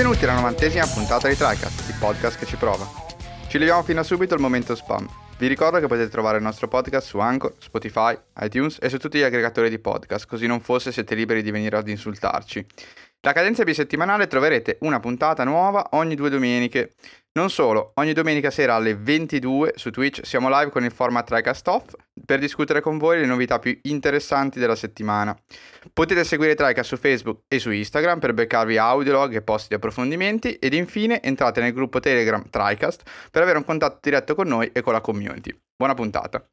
Benvenuti alla novantesima puntata di TriCast, il podcast che ci prova. Ci leviamo fino a subito il momento spam. Vi ricordo che potete trovare il nostro podcast su Anchor, Spotify, iTunes e su tutti gli aggregatori di podcast, così non fosse siete liberi di venire ad insultarci. La cadenza bisettimanale troverete una puntata nuova ogni due domeniche. Non solo, ogni domenica sera alle 22 su Twitch siamo live con il format TriCast Off per discutere con voi le novità più interessanti della settimana. Potete seguire TriCast su Facebook e su Instagram per beccarvi audiolog e post di approfondimenti ed infine entrate nel gruppo Telegram TriCast per avere un contatto diretto con noi e con la community. Buona puntata!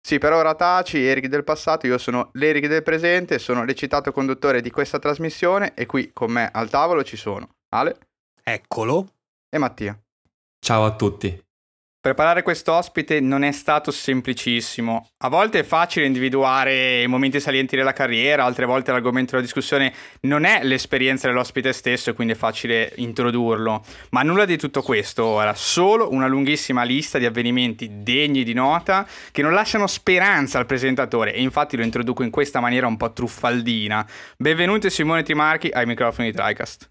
Sì, per ora taci, Eric del passato, io sono l'Eric del presente, sono l'eccitato conduttore di questa trasmissione e qui con me al tavolo ci sono Ale. Eccolo. E Mattia. Ciao a tutti. Preparare questo ospite non è stato semplicissimo. A volte è facile individuare i momenti salienti della carriera, altre volte l'argomento della discussione non è l'esperienza dell'ospite stesso e quindi è facile introdurlo. Ma nulla di tutto questo ora, solo una lunghissima lista di avvenimenti degni di nota che non lasciano speranza al presentatore e infatti lo introduco in questa maniera un po' truffaldina. Benvenuti Simone Trimarchi ai microfoni di TriCast.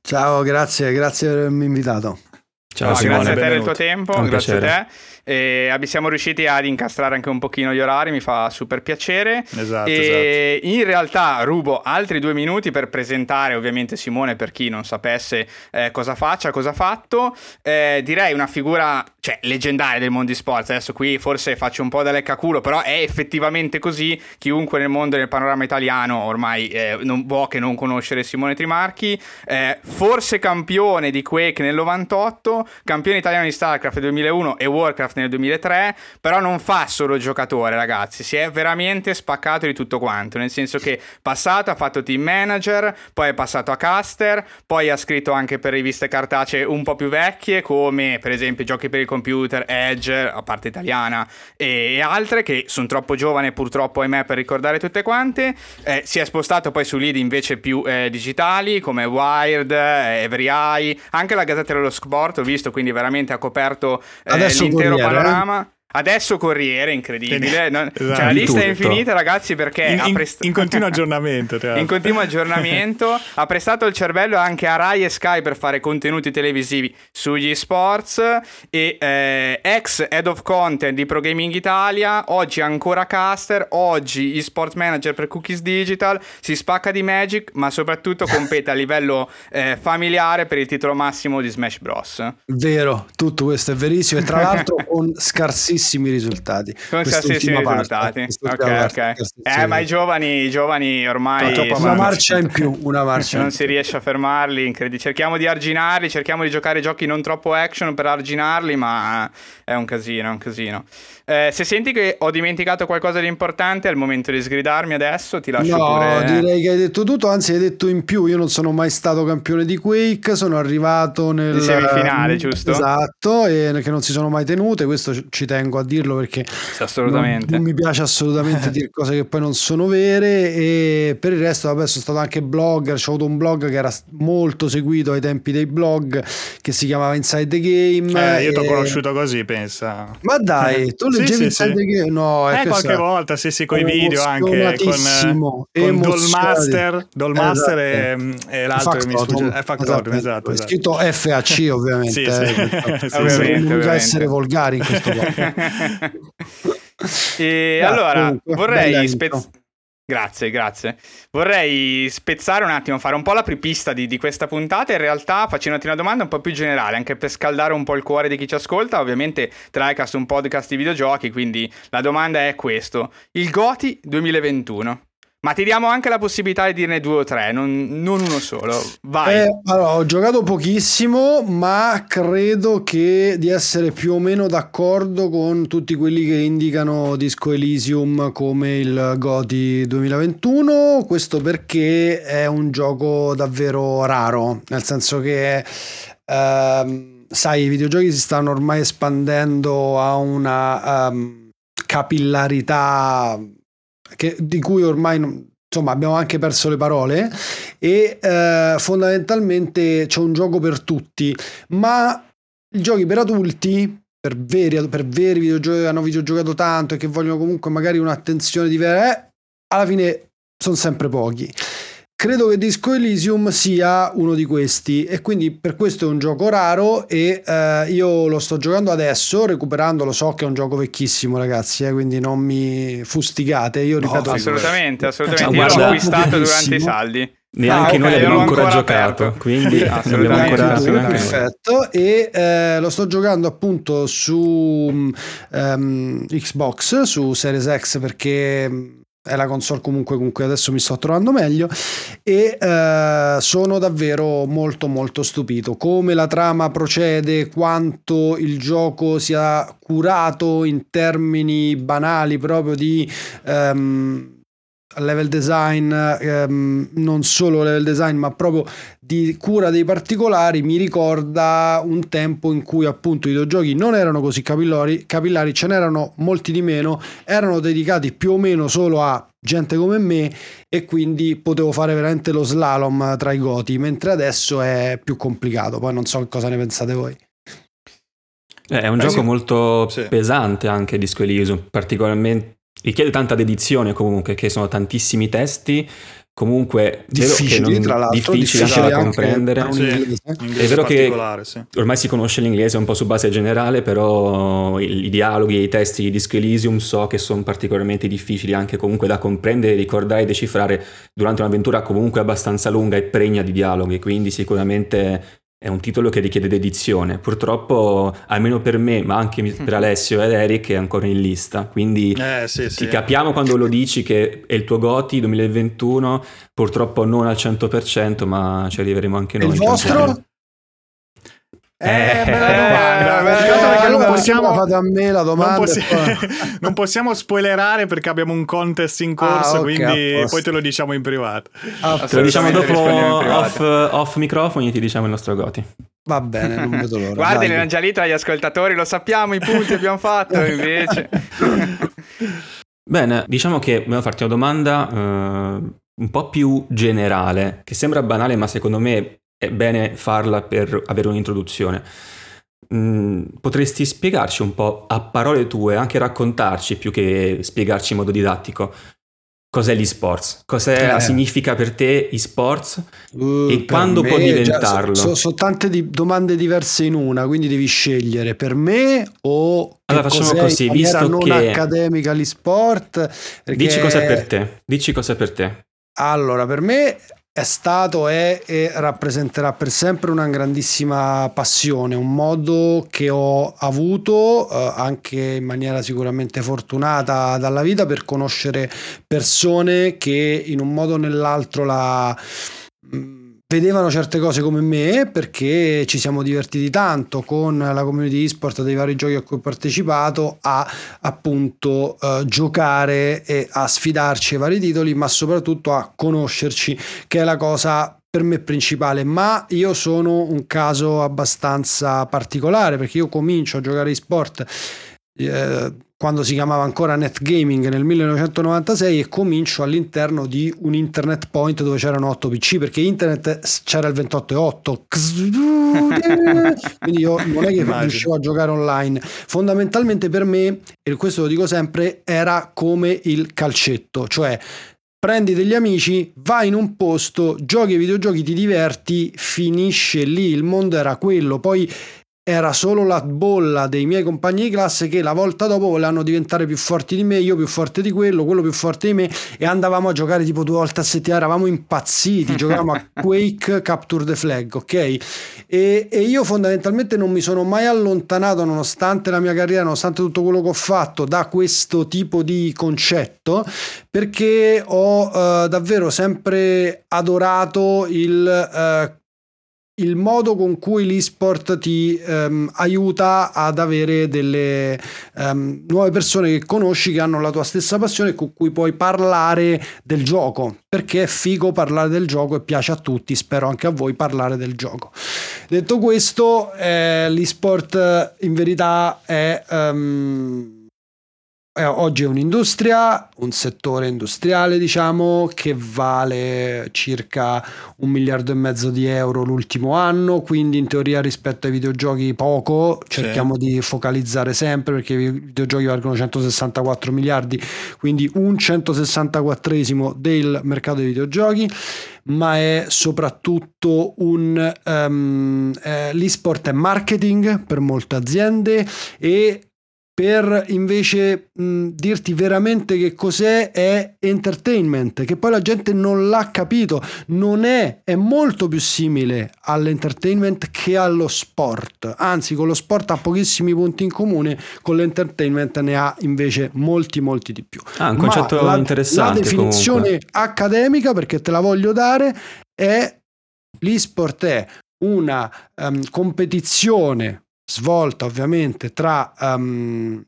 Ciao, grazie, grazie per avermi invitato. Ciao, no, Simone, grazie a te del tuo tempo, grazie a te. E siamo riusciti ad incastrare anche un pochino gli orari, mi fa super piacere. Esatto, e esatto. in realtà rubo altri due minuti per presentare ovviamente Simone per chi non sapesse eh, cosa faccia, cosa ha fatto. Eh, direi una figura cioè, leggendaria del mondo di sport. Adesso qui forse faccio un po' da leccaculo, però è effettivamente così. Chiunque nel mondo del panorama italiano ormai eh, non può che non conoscere Simone Trimarchi. Eh, forse campione di Quake nel 98, campione italiano di StarCraft nel 2001 e Warcraft nel 2003, però non fa solo giocatore, ragazzi, si è veramente spaccato di tutto quanto, nel senso che passato ha fatto team manager, poi è passato a caster, poi ha scritto anche per riviste cartacee un po' più vecchie come per esempio Giochi per il computer, Edge, a parte italiana e altre che sono troppo giovane purtroppo ahimè per ricordare tutte quante, eh, si è spostato poi su lead invece più eh, digitali come Wired, eh, Every Eye, anche la Gazzetta dello Sport ho visto, quindi veramente ha coperto eh, l'intero panorama. Adesso Corriere, incredibile. Non, esatto. Cioè, la lista è infinita, ragazzi, perché in, in, prest... in continuo aggiornamento. in continuo aggiornamento. ha prestato il cervello anche a Rai e Sky per fare contenuti televisivi sugli sports. E eh, ex head of content di Pro Gaming Italia. Oggi ancora caster. Oggi e sport manager per Cookies Digital. Si spacca di Magic, ma soprattutto compete a livello eh, familiare per il titolo massimo di Smash Bros. Vero, tutto questo è verissimo. E tra l'altro con scarsissimo scarsissimi risultati. Con scarsissimi risultati. Ok, ok. Eh, ma i giovani, i giovani ormai... Una marcia in più, una marcia. non si riesce a fermarli, incredibile. Cerchiamo di arginarli, cerchiamo di giocare giochi non troppo action per arginarli, ma è un casino, è un casino. Eh, se senti che ho dimenticato qualcosa di importante, è il momento di sgridarmi adesso, ti lascio no, pure... direi che hai detto tutto, anzi hai detto in più, io non sono mai stato campione di Quake, sono arrivato nel... semifinale, giusto? Esatto, e che non si sono mai tenute, questo ci tengo a dirlo perché assolutamente. Non, non mi piace assolutamente dire cose che poi non sono vere e per il resto vabbè sono stato anche blogger, ho avuto un blog che era molto seguito ai tempi dei blog che si chiamava Inside the Game. Eh, io ti ho conosciuto così, pensa. Ma dai, tu leggevi sì, sì, sì. Game? No, eh, qualche volta, sì, sì, con i video anche con, con Dolmaster, Dolmaster esatto. e, e l'altro che mi sfugge, è Factotum, esatto, esatto, esatto. scritto FAC ovviamente, sì, eh, sì. ovviamente, non essere volgari in questo caso. e allora, vorrei spezzare Grazie, grazie. Vorrei spezzare un attimo, fare un po' la prepista di, di questa puntata. In realtà facendoti una domanda un po' più generale, anche per scaldare un po' il cuore di chi ci ascolta. Ovviamente TriCast è un podcast di videogiochi, quindi la domanda è questo. Il GOTI 2021. Ma ti diamo anche la possibilità di dirne due o tre, non, non uno solo. Vai. Eh, allora, ho giocato pochissimo, ma credo che di essere più o meno d'accordo con tutti quelli che indicano Disco Elysium come il GOTI 2021. Questo perché è un gioco davvero raro, nel senso che. Ehm, sai, i videogiochi si stanno ormai espandendo a una um, capillarità che, di cui ormai non, insomma abbiamo anche perso le parole e eh, fondamentalmente c'è un gioco per tutti ma i giochi per adulti per veri, per veri videogiochi che hanno videogiocato tanto e che vogliono comunque magari un'attenzione diversa eh, alla fine sono sempre pochi credo che Disco Elysium sia uno di questi e quindi per questo è un gioco raro e eh, io lo sto giocando adesso recuperandolo so che è un gioco vecchissimo ragazzi eh, quindi non mi fustigate io ripeto no, assolutamente assolutamente. Io l'ho acquistato durante i saldi. Neanche ah, okay, noi abbiamo ancora, ancora giocato, aperto. quindi abbiamo ancora perfetto. E eh, lo sto giocando appunto su um, Xbox, su Series X perché è la console comunque con cui adesso mi sto trovando meglio e eh, sono davvero molto molto stupito. Come la trama procede quanto il gioco sia curato in termini banali proprio di um, level design, ehm, non solo level design, ma proprio di cura dei particolari, mi ricorda un tempo in cui appunto i videogiochi non erano così capillari, capillari, ce n'erano molti di meno, erano dedicati più o meno solo a gente come me e quindi potevo fare veramente lo slalom tra i goti, mentre adesso è più complicato, poi non so cosa ne pensate voi. È un eh gioco sì. molto sì. pesante anche Disco Elysium, particolarmente richiede tanta dedizione comunque, che sono tantissimi testi, comunque difficili, non, tra l'altro, difficili, difficili da comprendere. Sì, è vero che sì. ormai si conosce l'inglese un po' su base generale, però i, i dialoghi e i testi di Disco Elysium so che sono particolarmente difficili anche comunque da comprendere, ricordare e decifrare durante un'avventura comunque abbastanza lunga e pregna di dialoghi, quindi sicuramente è un titolo che richiede dedizione. Purtroppo, almeno per me, ma anche per Alessio ed Eric, è ancora in lista. Quindi eh, sì, ti sì. capiamo quando lo dici che è il tuo Goti 2021. Purtroppo non al 100%, ma ci arriveremo anche noi. Il vostro? Eh, bella domanda. Bella non possiamo, a me la domanda. Non, possi- non, possiamo spoilerare perché abbiamo un contest in corso, ah, okay, quindi poi te lo diciamo in privato. Ah, te lo diciamo dopo off, off microfoni, ti diciamo il nostro Goti. Va bene, non vedo l'ora. Guardi, l'hanno già lì tra gli ascoltatori, lo sappiamo, i punti abbiamo fatto invece. Bene, diciamo che volevo farti una domanda uh, un po' più generale, che sembra banale, ma secondo me è bene farla per avere un'introduzione. Mm, potresti spiegarci un po' a parole tue, anche raccontarci più che spiegarci in modo didattico, cos'è l'e-sports? Cosa eh. significa per te e-sports uh, e quando può diventarlo? Sono so, so tante di, domande diverse in una, quindi devi scegliere per me o allora facciamo così, visto non che accademica l'e-sport. Perché... Dici cosa per te. Dici cosa per te. Allora, per me è stato, è e rappresenterà per sempre una grandissima passione, un modo che ho avuto eh, anche in maniera sicuramente fortunata dalla vita per conoscere persone che in un modo o nell'altro la... Vedevano certe cose come me perché ci siamo divertiti tanto con la community esport dei vari giochi a cui ho partecipato a appunto uh, giocare e a sfidarci ai vari titoli ma soprattutto a conoscerci che è la cosa per me principale. Ma io sono un caso abbastanza particolare perché io comincio a giocare e-sport eh, quando si chiamava ancora NetGaming nel 1996 e comincio all'interno di un internet point dove c'erano 8 PC perché internet c'era il 28.8 quindi io non è che riuscivo a giocare online. Fondamentalmente per me e questo lo dico sempre era come il calcetto cioè prendi degli amici, vai in un posto, giochi ai videogiochi, ti diverti, finisce lì, il mondo era quello, poi era solo la bolla dei miei compagni di classe che la volta dopo volevano diventare più forti di me, io più forte di quello, quello più forte di me e andavamo a giocare tipo due volte a settimana, eravamo impazziti, giocavamo a Quake Capture the Flag, ok? E, e, io fondamentalmente non mi sono mai allontanato nonostante la mia carriera, nonostante tutto quello che ho fatto da questo tipo di concetto perché ho uh, davvero sempre adorato il uh, il modo con cui l'esport ti um, aiuta ad avere delle um, nuove persone che conosci che hanno la tua stessa passione e con cui puoi parlare del gioco. Perché è figo parlare del gioco e piace a tutti spero anche a voi parlare del gioco. Detto questo eh, l'esport in verità è um, eh, oggi è un'industria, un settore industriale, diciamo, che vale circa un miliardo e mezzo di euro l'ultimo anno, quindi in teoria rispetto ai videogiochi poco, cerchiamo sì. di focalizzare sempre perché i videogiochi valgono 164 miliardi, quindi un 164esimo del mercato dei videogiochi ma è soprattutto un um, eh, l'esport è marketing per molte aziende e per invece mh, dirti veramente che cos'è è entertainment, che poi la gente non l'ha capito, non è, è molto più simile all'entertainment che allo sport, anzi con lo sport ha pochissimi punti in comune, con l'entertainment ne ha invece molti molti di più. Ah, un concetto la, interessante. La definizione comunque. accademica, perché te la voglio dare, è l'esport è una um, competizione svolta ovviamente tra um,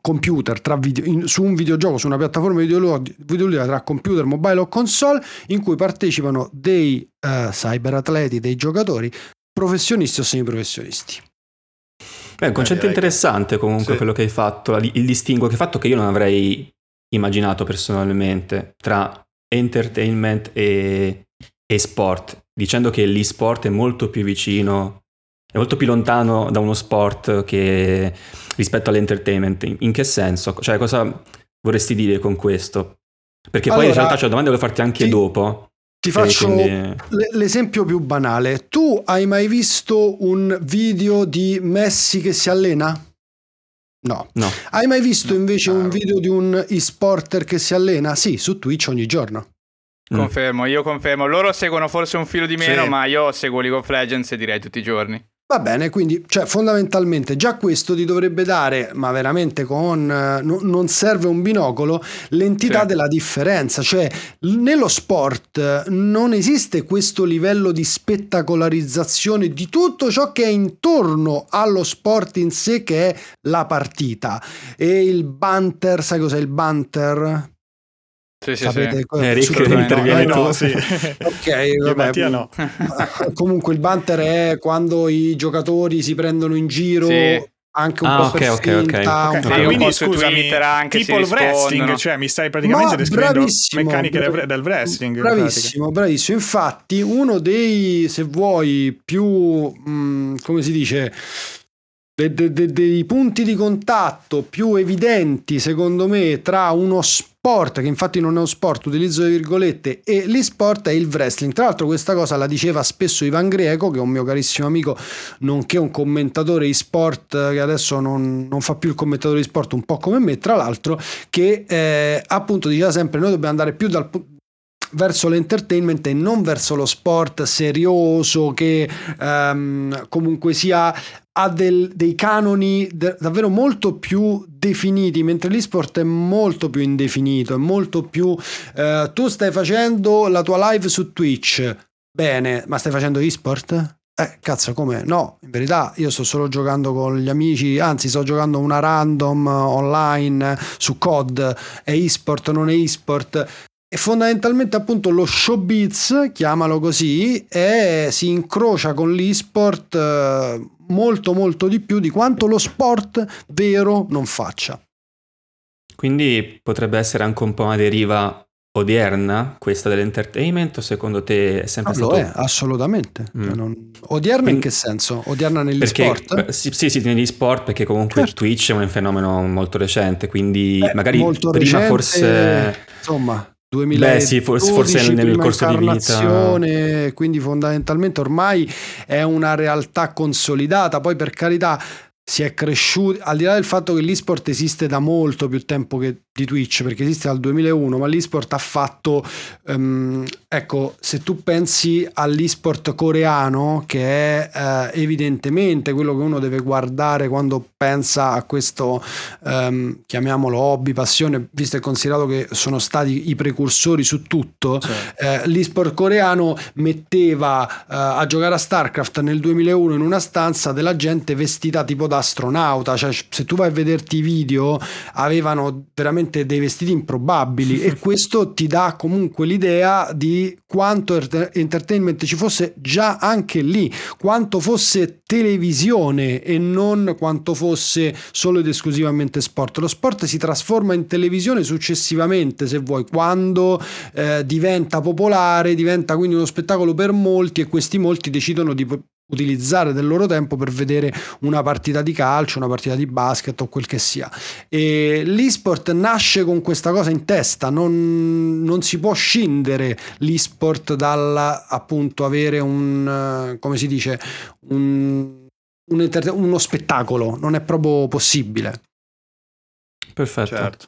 computer, tra video, in, su un videogioco, su una piattaforma videoludica tra computer, mobile o console, in cui partecipano dei uh, cyberatleti, dei giocatori professionisti o semiprofessionisti. Beh, un concetto interessante comunque sì. quello che hai fatto, il distinguo che hai fatto che io non avrei immaginato personalmente tra entertainment e, e sport, dicendo che l'e-sport è molto più vicino è molto più lontano da uno sport che rispetto all'entertainment. In, che senso? Cioè, cosa vorresti dire con questo? Perché poi allora, in realtà c'è una domanda che devo farti anche ti, dopo. Ti faccio quindi... l'esempio più banale. Tu hai mai visto un video di Messi che si allena? No. no. Hai mai visto invece no. un video di un e-sporter che si allena? Sì, su Twitch ogni giorno. Confermo, io confermo. Loro seguono forse un filo di meno, sì. ma io seguo League of Legends e direi tutti i giorni. Va bene, quindi cioè, fondamentalmente già questo ti dovrebbe dare, ma veramente con eh, no, non serve un binocolo, l'entità sì. della differenza. Cioè, nello sport non esiste questo livello di spettacolarizzazione di tutto ciò che è intorno allo sport in sé, che è la partita. E il banter, sai cos'è il banter? Sì, sì, Sapete, sì. Eh, Rick intervieni no, tu, sì. ok, vabbè. No. Comunque il banter è quando i giocatori si prendono in giro sì. anche un ah, po' okay, per okay, okay. okay. quindi scusami, anche tipo il wrestling, cioè mi stai praticamente Ma descrivendo meccaniche brav- del wrestling. Bravissimo, bravissimo. Infatti uno dei, se vuoi, più, mh, mm, come si dice dei, dei, dei punti di contatto più evidenti, secondo me, tra uno sport, che infatti non è uno sport, utilizzo le virgolette, e l'e-sport è il wrestling. Tra l'altro questa cosa la diceva spesso Ivan Greco, che è un mio carissimo amico, nonché un commentatore e-sport che adesso non, non fa più il commentatore e-sport, un po' come me, tra l'altro, che eh, appunto diceva sempre noi dobbiamo andare più dal, verso l'entertainment e non verso lo sport serioso che um, comunque sia ha del, dei canoni davvero molto più definiti, mentre l'esport è molto più indefinito, è molto più... Uh, tu stai facendo la tua live su Twitch, bene, ma stai facendo esport? Eh, cazzo, come? No, in verità io sto solo giocando con gli amici, anzi sto giocando una random online su COD, è esport, non è esport. E fondamentalmente appunto lo showbiz, chiamalo così, è, si incrocia con l'esport eh, molto molto di più di quanto lo sport vero non faccia. Quindi potrebbe essere anche un po' una deriva odierna questa dell'entertainment o secondo te è sempre no, stato... Lo è, assolutamente. Mm. Non... Odierna Quindi... in che senso? Odierna negli perché, sport? Sì, sì, sì, negli sport perché comunque certo. Twitch è un fenomeno molto recente, quindi Beh, magari prima recente, forse... Insomma, 2012, Beh, sì, forse, nel corso di vita. Quindi fondamentalmente ormai è una realtà consolidata. Poi per carità si è cresciuto, al di là del fatto che l'esport esiste da molto più tempo che di Twitch perché esiste dal 2001 ma l'esport ha fatto um, ecco se tu pensi all'esport coreano che è uh, evidentemente quello che uno deve guardare quando pensa a questo um, chiamiamolo hobby passione visto e considerato che sono stati i precursori su tutto certo. uh, l'esport coreano metteva uh, a giocare a Starcraft nel 2001 in una stanza della gente vestita tipo da astronauta cioè se tu vai a vederti i video avevano veramente veramente dei vestiti improbabili e questo ti dà comunque l'idea di quanto entertainment ci fosse già anche lì, quanto fosse televisione e non quanto fosse solo ed esclusivamente sport. Lo sport si trasforma in televisione successivamente, se vuoi, quando eh, diventa popolare, diventa quindi uno spettacolo per molti e questi molti decidono di utilizzare del loro tempo per vedere una partita di calcio, una partita di basket o quel che sia. E l'esport nasce con questa cosa in testa, non, non si può scindere l'esport dal appunto avere un, come si dice, un, un uno spettacolo, non è proprio possibile. Perfetto. Certo.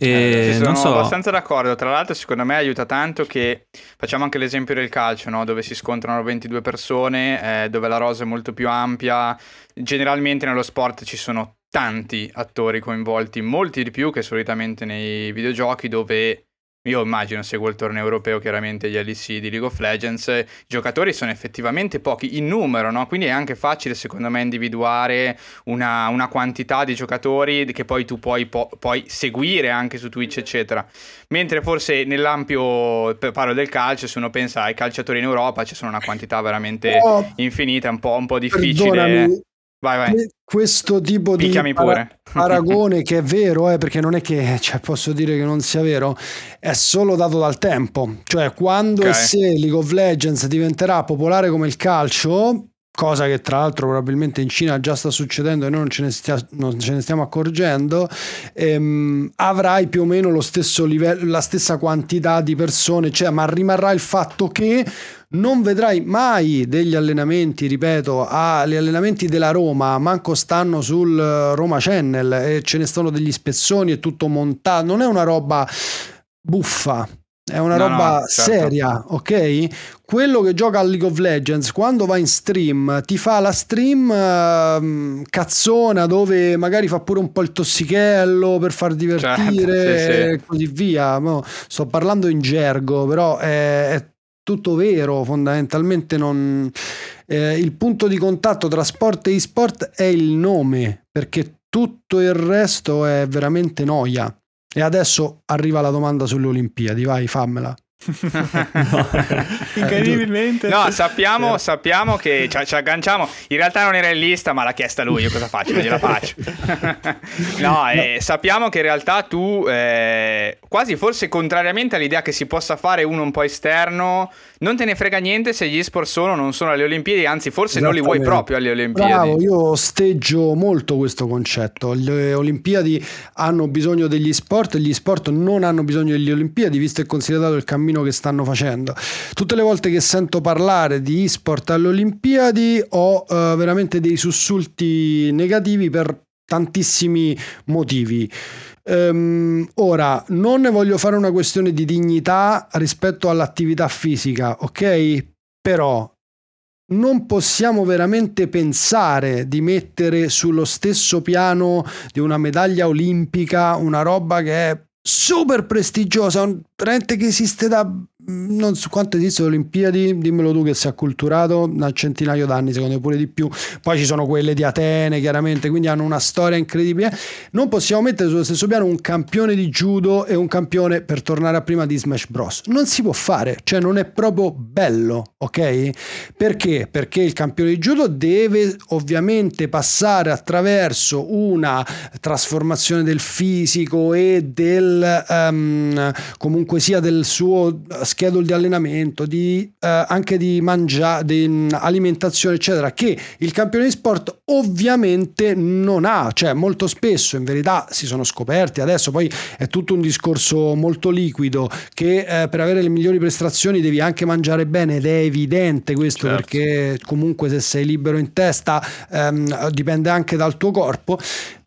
E eh, sono so. abbastanza d'accordo. Tra l'altro, secondo me aiuta tanto che facciamo anche l'esempio del calcio, no? dove si scontrano 22 persone, eh, dove la rosa è molto più ampia. Generalmente nello sport ci sono tanti attori coinvolti, molti di più che solitamente nei videogiochi, dove io immagino, seguo il torneo europeo, chiaramente gli LEC di League of Legends, i giocatori sono effettivamente pochi in numero, no? Quindi è anche facile, secondo me, individuare una, una quantità di giocatori che poi tu puoi, po- puoi, seguire anche su Twitch, eccetera. Mentre forse nell'ampio, parlo del calcio, se uno pensa ai calciatori in Europa, ci sono una quantità veramente oh, infinita, un po', un po difficile. Perdonami. Vai, vai. Questo tipo Picchiami di para- paragone che è vero, eh, perché non è che cioè, posso dire che non sia vero, è solo dato dal tempo. Cioè, quando okay. e se League of Legends diventerà popolare come il calcio, cosa che tra l'altro probabilmente in Cina già sta succedendo e noi non ce ne, stia, non ce ne stiamo accorgendo, ehm, avrai più o meno lo stesso livello, la stessa quantità di persone, cioè, ma rimarrà il fatto che non vedrai mai degli allenamenti, ripeto, agli allenamenti della Roma, manco stanno sul Roma Channel e ce ne stanno degli spezzoni e tutto montato, non è una roba buffa, è una no, roba no, certo. seria, ok? Quello che gioca a League of Legends quando va in stream ti fa la stream uh, cazzona dove magari fa pure un po' il tossichello per far divertire certo, sì, sì. e così via. No, sto parlando in gergo, però è, è tutto vero, fondamentalmente non... Eh, il punto di contatto tra sport e e-sport è il nome, perché tutto il resto è veramente noia. E adesso arriva la domanda sulle Olimpiadi, vai, fammela no. Incredibilmente. No, sappiamo, sappiamo che ci, ci, agganciamo. In realtà non era in lista, ma l'ha chiesta lui. Io cosa faccio? Non gliela faccio. no, eh, sappiamo che in realtà tu, eh, quasi forse contrariamente all'idea che si possa fare uno un po' esterno, non te ne frega niente se gli sport sono o non sono alle Olimpiadi, anzi forse non li vuoi proprio alle Olimpiadi. Bravo, io steggio molto questo concetto. Le Olimpiadi hanno bisogno degli sport, gli sport non hanno bisogno delle Olimpiadi, visto e considerato il cammino cammino che stanno facendo. Tutte le volte che sento parlare di e-sport alle Olimpiadi ho uh, veramente dei sussulti negativi per tantissimi motivi. Um, ora, non ne voglio fare una questione di dignità rispetto all'attività fisica, ok? Però non possiamo veramente pensare di mettere sullo stesso piano di una medaglia olimpica una roba che è super prestigiosa, un veramente che esiste da non so quanto esistono le Olimpiadi, dimmelo tu che sei acculturato, da centinaio d'anni, secondo me pure di più. Poi ci sono quelle di Atene, chiaramente, quindi hanno una storia incredibile. Non possiamo mettere sullo stesso piano un campione di judo e un campione, per tornare a prima, di Smash Bros. Non si può fare, cioè non è proprio bello, ok? Perché? Perché il campione di judo deve ovviamente passare attraverso una trasformazione del fisico e del um, comunque sia del suo schedule di allenamento, di, eh, anche di mangiare, di mm, alimentazione, eccetera, che il campione di sport ovviamente non ha. Cioè, molto spesso in verità si sono scoperti adesso, poi è tutto un discorso molto liquido che eh, per avere le migliori prestazioni devi anche mangiare bene ed è evidente questo certo. perché comunque se sei libero in testa ehm, dipende anche dal tuo corpo.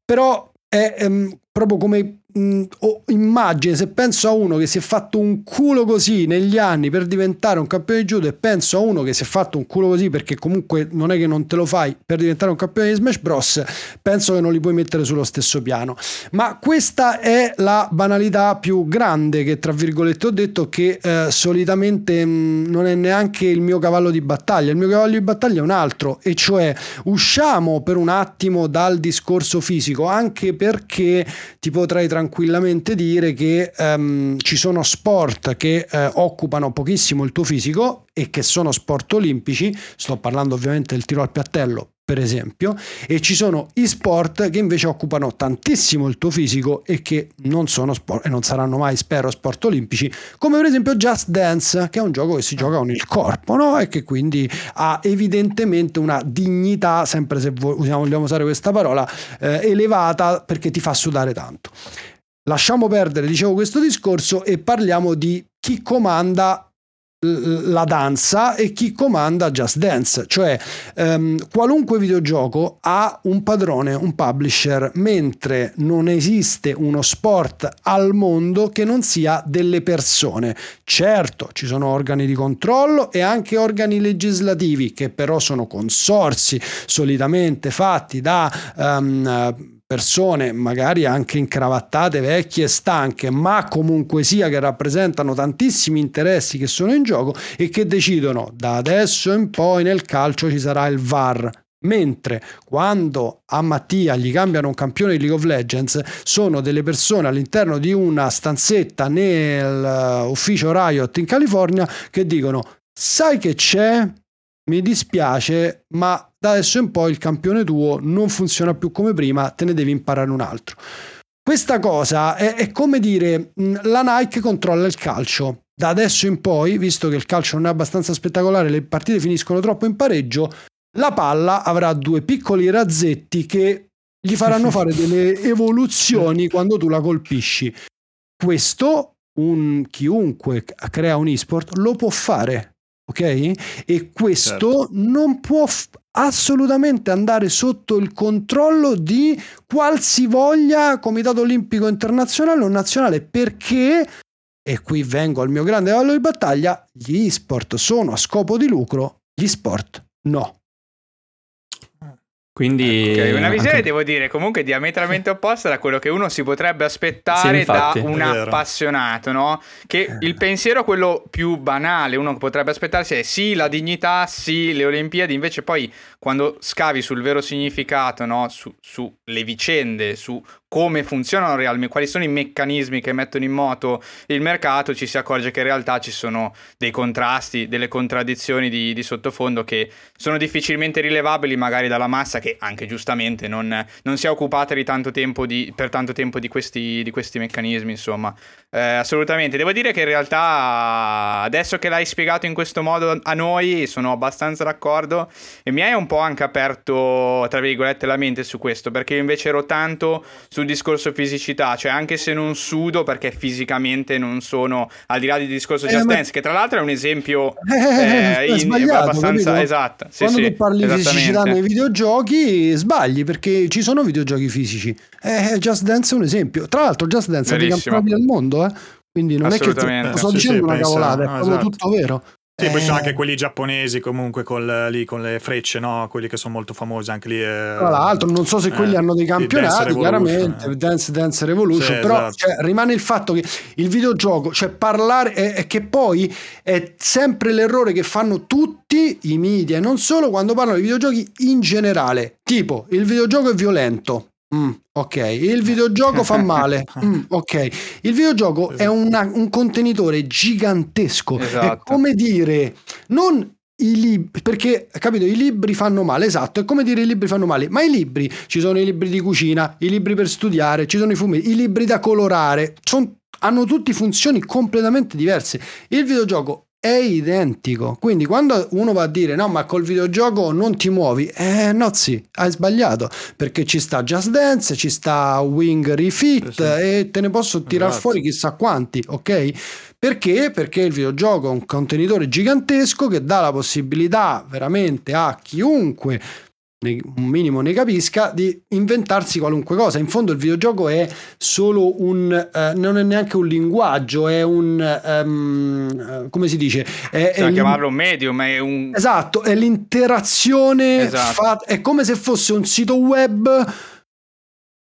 Però è ehm, proprio come mh, oh, immagine se penso a uno che si è fatto un culo così negli anni per diventare un campione di judo e penso a uno che si è fatto un culo così perché comunque non è che non te lo fai per diventare un campione di Smash Bros penso che non li puoi mettere sullo stesso piano. Ma questa è la banalità più grande che tra virgolette ho detto che eh, solitamente mh, non è neanche il mio cavallo di battaglia. Il mio cavallo di battaglia è un altro e cioè usciamo per un attimo dal discorso fisico anche perché ti potrei tranquillizzare tranquillamente dire che um, ci sono sport che uh, occupano pochissimo il tuo fisico e che sono sport olimpici, sto parlando ovviamente del tiro al piattello, per esempio, e ci sono i sport che invece occupano tantissimo il tuo fisico e che non sono sport e non saranno mai, spero, sport olimpici, come per esempio Just Dance, che è un gioco che si gioca con il corpo, no? E che quindi ha evidentemente una dignità, sempre se vogliamo usare questa parola, eh, elevata perché ti fa sudare tanto. Lasciamo perdere, dicevo, questo discorso e parliamo di chi comanda la danza e chi comanda Just Dance, cioè um, qualunque videogioco ha un padrone, un publisher, mentre non esiste uno sport al mondo che non sia delle persone. Certo, ci sono organi di controllo e anche organi legislativi che però sono consorsi solitamente fatti da um, persone magari anche incravattate, vecchie stanche, ma comunque sia che rappresentano tantissimi interessi che sono in gioco e che decidono da adesso in poi nel calcio ci sarà il VAR. Mentre quando a Mattia gli cambiano un campione di League of Legends, sono delle persone all'interno di una stanzetta nell'ufficio Riot in California che dicono: Sai che c'è? Mi dispiace, ma da adesso in poi il campione tuo non funziona più come prima, te ne devi imparare un altro. Questa cosa è, è come dire la Nike controlla il calcio. Da adesso in poi, visto che il calcio non è abbastanza spettacolare, le partite finiscono troppo in pareggio, la palla avrà due piccoli razzetti che gli faranno fare delle evoluzioni quando tu la colpisci. Questo un chiunque crea un esport lo può fare ok? E questo certo. non può f- assolutamente andare sotto il controllo di qualsivoglia Comitato Olimpico Internazionale o nazionale perché e qui vengo al mio grande valore di battaglia, gli e-sport sono a scopo di lucro, gli sport no. Quindi okay, una visione, anche... devo dire, comunque diametralmente opposta da quello che uno si potrebbe aspettare sì, da un appassionato, no? Che eh. il pensiero, quello più banale, uno potrebbe aspettarsi è sì, la dignità, sì, le Olimpiadi, invece poi quando scavi sul vero significato, no? Su, sulle vicende, su come funzionano realmente, quali sono i meccanismi che mettono in moto il mercato, ci si accorge che in realtà ci sono dei contrasti, delle contraddizioni di, di sottofondo che sono difficilmente rilevabili magari dalla massa che anche giustamente non, non si è occupata tanto di, per tanto tempo di questi, di questi meccanismi, insomma. Eh, assolutamente, devo dire che in realtà adesso che l'hai spiegato in questo modo a noi sono abbastanza d'accordo e mi hai un po' anche aperto, tra virgolette, la mente su questo, perché io invece ero tanto sul discorso fisicità, cioè anche se non sudo perché fisicamente non sono, al di là del discorso eh, Just ma... Dance, che tra l'altro è un esempio eh, eh, in, abbastanza capito? esatto. Sì, Quando sì, tu parli di fisicità nei videogiochi sbagli perché ci sono videogiochi fisici. Eh, Just Dance è un esempio. Tra l'altro Just Dance è dei campioni del mondo eh? Quindi non è che sto sì, dicendo sì, una cavolata, è esatto. tutto vero. Sì, poi ci sono eh. anche quelli giapponesi comunque con, lì, con le frecce, no? quelli che sono molto famosi anche lì. Eh, Tra l'altro, non so se eh, quelli hanno dei campionati, Dance chiaramente, eh. Dance Dance Revolution, sì, però esatto. cioè, rimane il fatto che il videogioco, cioè parlare, è, è, che poi è sempre l'errore che fanno tutti i media, e non solo quando parlano di videogiochi in generale. Tipo, il videogioco è violento, Mm, ok, il videogioco fa male. Mm, ok, il videogioco esatto. è una, un contenitore gigantesco. Esatto. È come dire, non i libri, perché capito, i libri fanno male, esatto, è come dire i libri fanno male, ma i libri, ci sono i libri di cucina, i libri per studiare, ci sono i fumetti, i libri da colorare, son, hanno tutti funzioni completamente diverse. Il videogioco è identico. Quindi quando uno va a dire no, ma col videogioco non ti muovi, eh no, sì, hai sbagliato perché ci sta Just Dance, ci sta Wing Refit eh sì. e te ne posso tirare fuori chissà quanti, ok? Perché? Perché il videogioco è un contenitore gigantesco che dà la possibilità veramente a chiunque un minimo ne capisca, di inventarsi qualunque cosa. In fondo il videogioco è solo un, eh, non è neanche un linguaggio, è un, um, come si dice? È, è chiamarlo un medium, è un... Esatto, è l'interazione, esatto. Fa- è come se fosse un sito web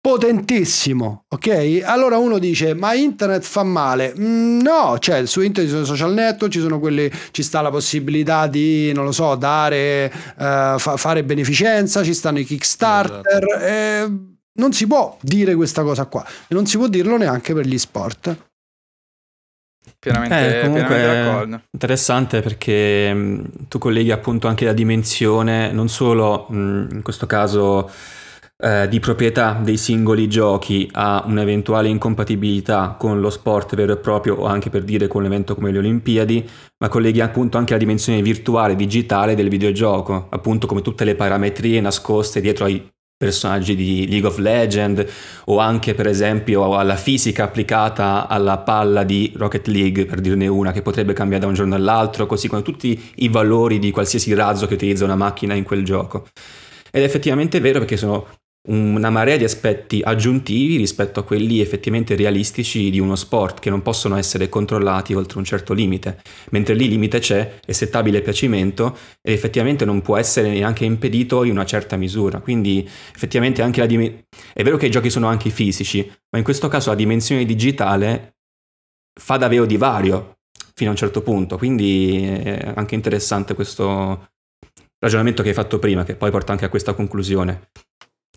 potentissimo, ok? Allora uno dice, ma internet fa male? Mm, no, cioè su internet ci sono social network, ci sono quelli, ci sta la possibilità di, non lo so, dare, uh, fa- fare beneficenza, ci stanno i Kickstarter, esatto. eh, non si può dire questa cosa qua e non si può dirlo neanche per gli sport. Pienamente, eh, comunque pienamente d'accordo. Interessante perché mh, tu colleghi appunto anche la dimensione, non solo mh, in questo caso eh, di proprietà dei singoli giochi a un'eventuale incompatibilità con lo sport vero e proprio o anche per dire con un evento come le Olimpiadi, ma colleghi appunto anche la dimensione virtuale digitale del videogioco, appunto come tutte le parametrie nascoste dietro ai personaggi di League of Legends o anche per esempio alla fisica applicata alla palla di Rocket League per dirne una che potrebbe cambiare da un giorno all'altro così come tutti i valori di qualsiasi razzo che utilizza una macchina in quel gioco. Ed è effettivamente vero perché sono una marea di aspetti aggiuntivi rispetto a quelli effettivamente realistici di uno sport che non possono essere controllati oltre un certo limite, mentre lì limite c'è, è settabile a piacimento e effettivamente non può essere neanche impedito in una certa misura. Quindi effettivamente anche la dimensione... È vero che i giochi sono anche fisici, ma in questo caso la dimensione digitale fa da veo di vario fino a un certo punto, quindi è anche interessante questo ragionamento che hai fatto prima, che poi porta anche a questa conclusione.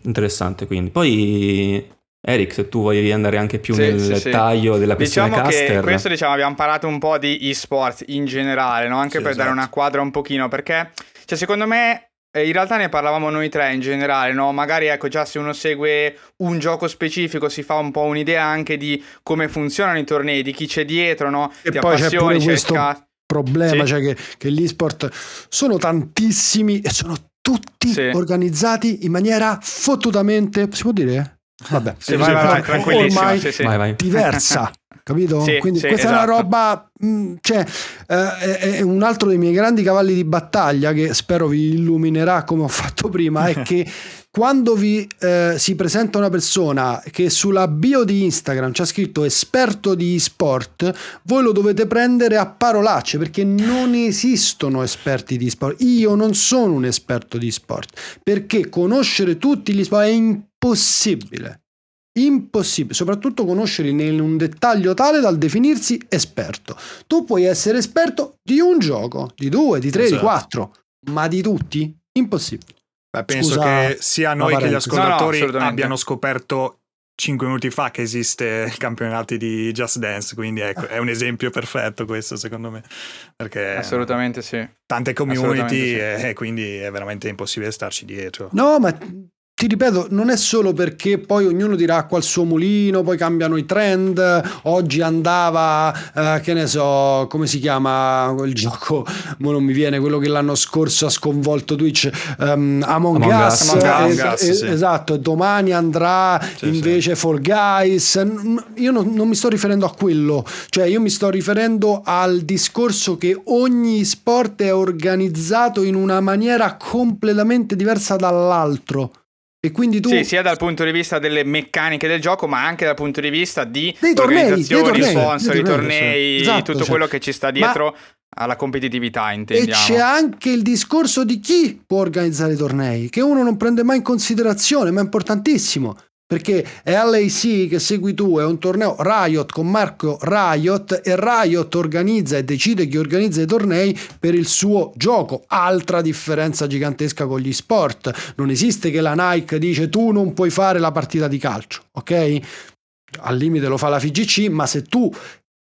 Interessante quindi. Poi Eric, se tu vuoi andare anche più sì, nel sì, dettaglio sì. della questione diciamo caster. Che questo diciamo abbiamo parlato un po' di eSports in generale, no? anche per esatto. dare una quadra un pochino, perché cioè, secondo me eh, in realtà ne parlavamo noi tre in generale, no? Magari ecco già se uno segue un gioco specifico si fa un po' un'idea anche di come funzionano i tornei, di chi c'è dietro, no? E Ti poi c'è pure questo ca- problema, cioè che, che gli sport sono tantissimi e sono tutti sì. organizzati in maniera fottutamente, si può dire? Vabbè, sì, vai, vai, vai, ormai sì, sì. diversa. Capito? Sì, Quindi sì, questa esatto. è una roba, mh, mm, cioè, eh, è un altro dei miei grandi cavalli di battaglia che spero vi illuminerà come ho fatto prima, è che quando vi eh, si presenta una persona che sulla bio di Instagram c'è scritto esperto di sport, voi lo dovete prendere a parolacce perché non esistono esperti di sport. Io non sono un esperto di sport perché conoscere tutti gli sport è impossibile. Impossibile, soprattutto conoscerli in un dettaglio tale dal definirsi esperto. Tu puoi essere esperto di un gioco, di due, di tre, esatto. di quattro, ma di tutti? Impossibile. Beh, penso Scusa, che sia noi che gli ascoltatori no, no, abbiano scoperto 5 minuti fa che esiste il campionato di Just Dance, quindi ecco, è un esempio perfetto questo secondo me. Perché Assolutamente sì. Tante community sì. e quindi è veramente impossibile starci dietro. No, ma ti ripeto, non è solo perché poi ognuno dirà acqua al suo mulino, poi cambiano i trend. Oggi andava, eh, che ne so, come si chiama quel gioco? Ma non mi viene quello che l'anno scorso ha sconvolto Twitch. Um, Among, Among Us. Us. Among es- Us sì. Esatto, domani andrà sì, invece sì. Fall Guys. Io non, non mi sto riferendo a quello, cioè io mi sto riferendo al discorso che ogni sport è organizzato in una maniera completamente diversa dall'altro. E quindi tu... Sì, sia dal punto di vista delle meccaniche del gioco, ma anche dal punto di vista di dei tornei, organizzazioni, dei tornei, sponsor, dei tornei, tornei esatto, cioè. tutto quello che ci sta dietro ma... alla competitività, intendiamo. E c'è anche il discorso di chi può organizzare i tornei, che uno non prende mai in considerazione, ma è importantissimo perché è LAC che segui tu, è un torneo Riot con Marco Riot e Riot organizza e decide chi organizza i tornei per il suo gioco. Altra differenza gigantesca con gli sport. Non esiste che la Nike dice tu non puoi fare la partita di calcio, ok? Al limite lo fa la FGC, ma se tu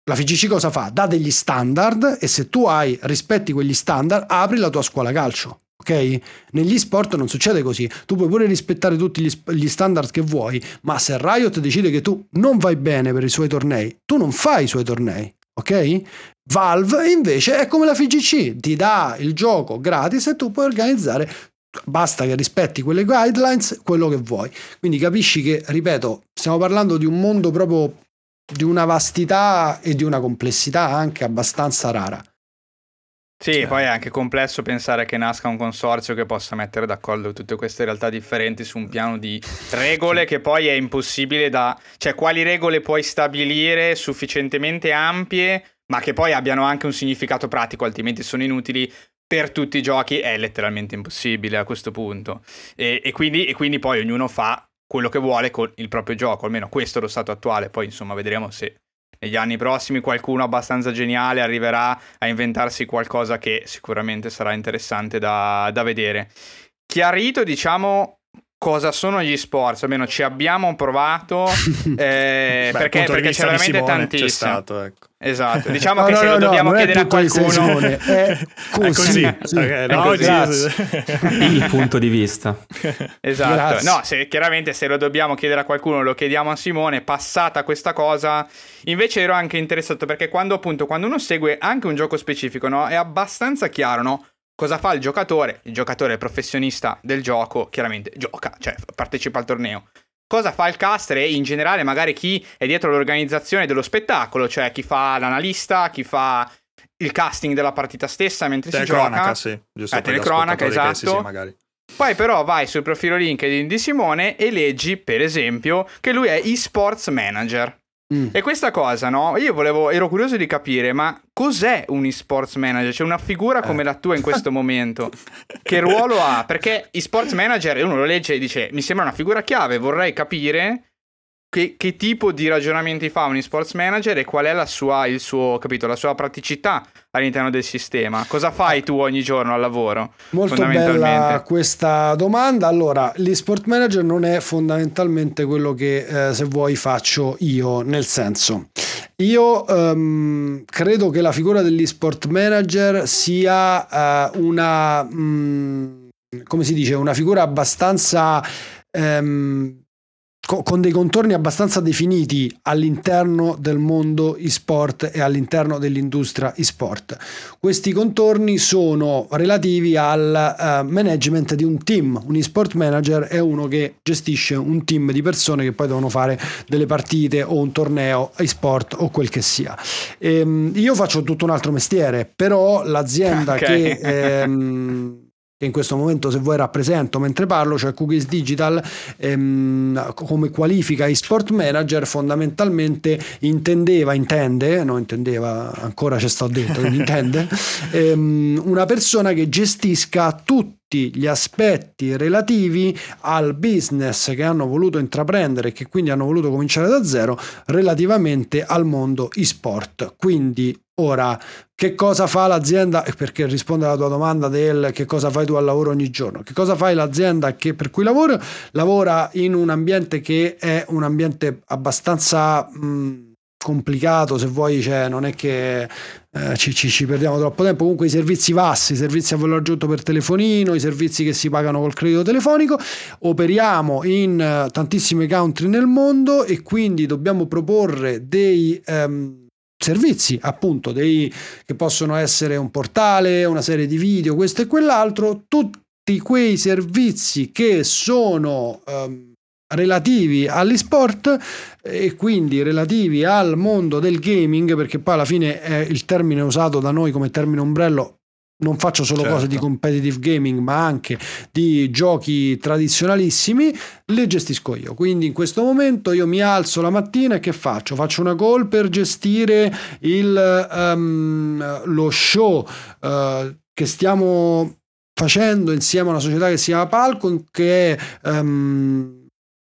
la FGC cosa fa? Dà degli standard e se tu hai rispetti quegli standard, apri la tua scuola calcio. Ok? Negli sport non succede così. Tu puoi pure rispettare tutti gli, gli, standard che vuoi, ma se Riot decide che tu non vai bene per i suoi tornei, tu non fai i suoi tornei. Ok? Valve invece è come la FGC, ti dà il gioco gratis e tu puoi organizzare basta che rispetti quelle guidelines, quello che vuoi. Quindi capisci che, ripeto, stiamo parlando di un mondo proprio di una vastità e di una complessità anche abbastanza rara. Sì, poi è anche complesso pensare che nasca un consorzio che possa mettere d'accordo tutte queste realtà differenti su un piano di regole che poi è impossibile da... cioè quali regole puoi stabilire sufficientemente ampie ma che poi abbiano anche un significato pratico, altrimenti sono inutili per tutti i giochi, è letteralmente impossibile a questo punto. E, e, quindi, e quindi poi ognuno fa quello che vuole con il proprio gioco, almeno questo è lo stato attuale, poi insomma vedremo se negli anni prossimi qualcuno abbastanza geniale arriverà a inventarsi qualcosa che sicuramente sarà interessante da, da vedere. Chiarito, diciamo, cosa sono gli sports, almeno ci abbiamo provato eh, Beh, perché, perché c'è veramente Simone, tantissimo. C'è stato, ecco. Esatto, diciamo no, che no, se no, lo dobbiamo chiedere a qualcuno è così. È così. Okay, è così. Il punto di vista. Esatto. Grazie. No, se, chiaramente se lo dobbiamo chiedere a qualcuno lo chiediamo a Simone, passata questa cosa, invece ero anche interessato perché quando appunto quando uno segue anche un gioco specifico, no, è abbastanza chiaro, no? Cosa fa il giocatore? Il giocatore professionista del gioco chiaramente gioca, cioè partecipa al torneo. Cosa fa il caster e in generale magari chi è dietro l'organizzazione dello spettacolo, cioè chi fa l'analista, chi fa il casting della partita stessa mentre si gioca. sì, giusto. Eh, telecronaca, esatto. Sì, sì, magari. Poi però vai sul profilo LinkedIn di Simone e leggi, per esempio, che lui è eSports Manager. Mm. E questa cosa, no? Io volevo, ero curioso di capire, ma cos'è un esports manager? Cioè una figura come eh. la tua in questo momento, che ruolo ha? Perché esports manager, uno lo legge e dice, mi sembra una figura chiave, vorrei capire che, che, tipo di ragionamenti fa un esports manager e qual è la sua, il suo, capito, la sua praticità all'interno del sistema? Cosa fai tu ogni giorno al lavoro? Molto bella questa domanda. Allora, l'esport manager non è fondamentalmente quello che eh, se vuoi faccio io, nel senso, io um, credo che la figura dell'esport manager sia uh, una, um, come si dice, una figura abbastanza... Um, con dei contorni abbastanza definiti all'interno del mondo e-sport e all'interno dell'industria e-sport. Questi contorni sono relativi al uh, management di un team. Un e-sport manager è uno che gestisce un team di persone che poi devono fare delle partite o un torneo e-sport o quel che sia. Ehm, io faccio tutto un altro mestiere, però l'azienda okay. che... Ehm, che in questo momento se vuoi rappresento mentre parlo, cioè Cookies Digital ehm, come qualifica e-sport manager fondamentalmente intendeva, intende, non intendeva, ancora ci sto dentro, intende, ehm, una persona che gestisca tutti gli aspetti relativi al business che hanno voluto intraprendere e che quindi hanno voluto cominciare da zero relativamente al mondo e-sport. Quindi Ora, che cosa fa l'azienda? Perché risponde alla tua domanda del che cosa fai tu al lavoro ogni giorno. Che cosa fai l'azienda che, per cui lavoro? Lavora in un ambiente che è un ambiente abbastanza mh, complicato, se vuoi, cioè, non è che eh, ci, ci, ci, perdiamo troppo tempo. Comunque i servizi VAS, i servizi a valore aggiunto per telefonino, i servizi che si pagano col credito telefonico, operiamo in uh, tantissime country nel mondo e quindi dobbiamo proporre dei... Um, servizi appunto dei, che possono essere un portale, una serie di video, questo e quell'altro, tutti quei servizi che sono um, relativi agli sport e quindi relativi al mondo del gaming perché poi alla fine è il termine usato da noi come termine ombrello non faccio solo certo. cose di competitive gaming, ma anche di giochi tradizionalissimi, le gestisco io. Quindi in questo momento io mi alzo la mattina e che faccio? Faccio una call per gestire il, um, lo show uh, che stiamo facendo insieme a una società che si chiama Palcon che è um,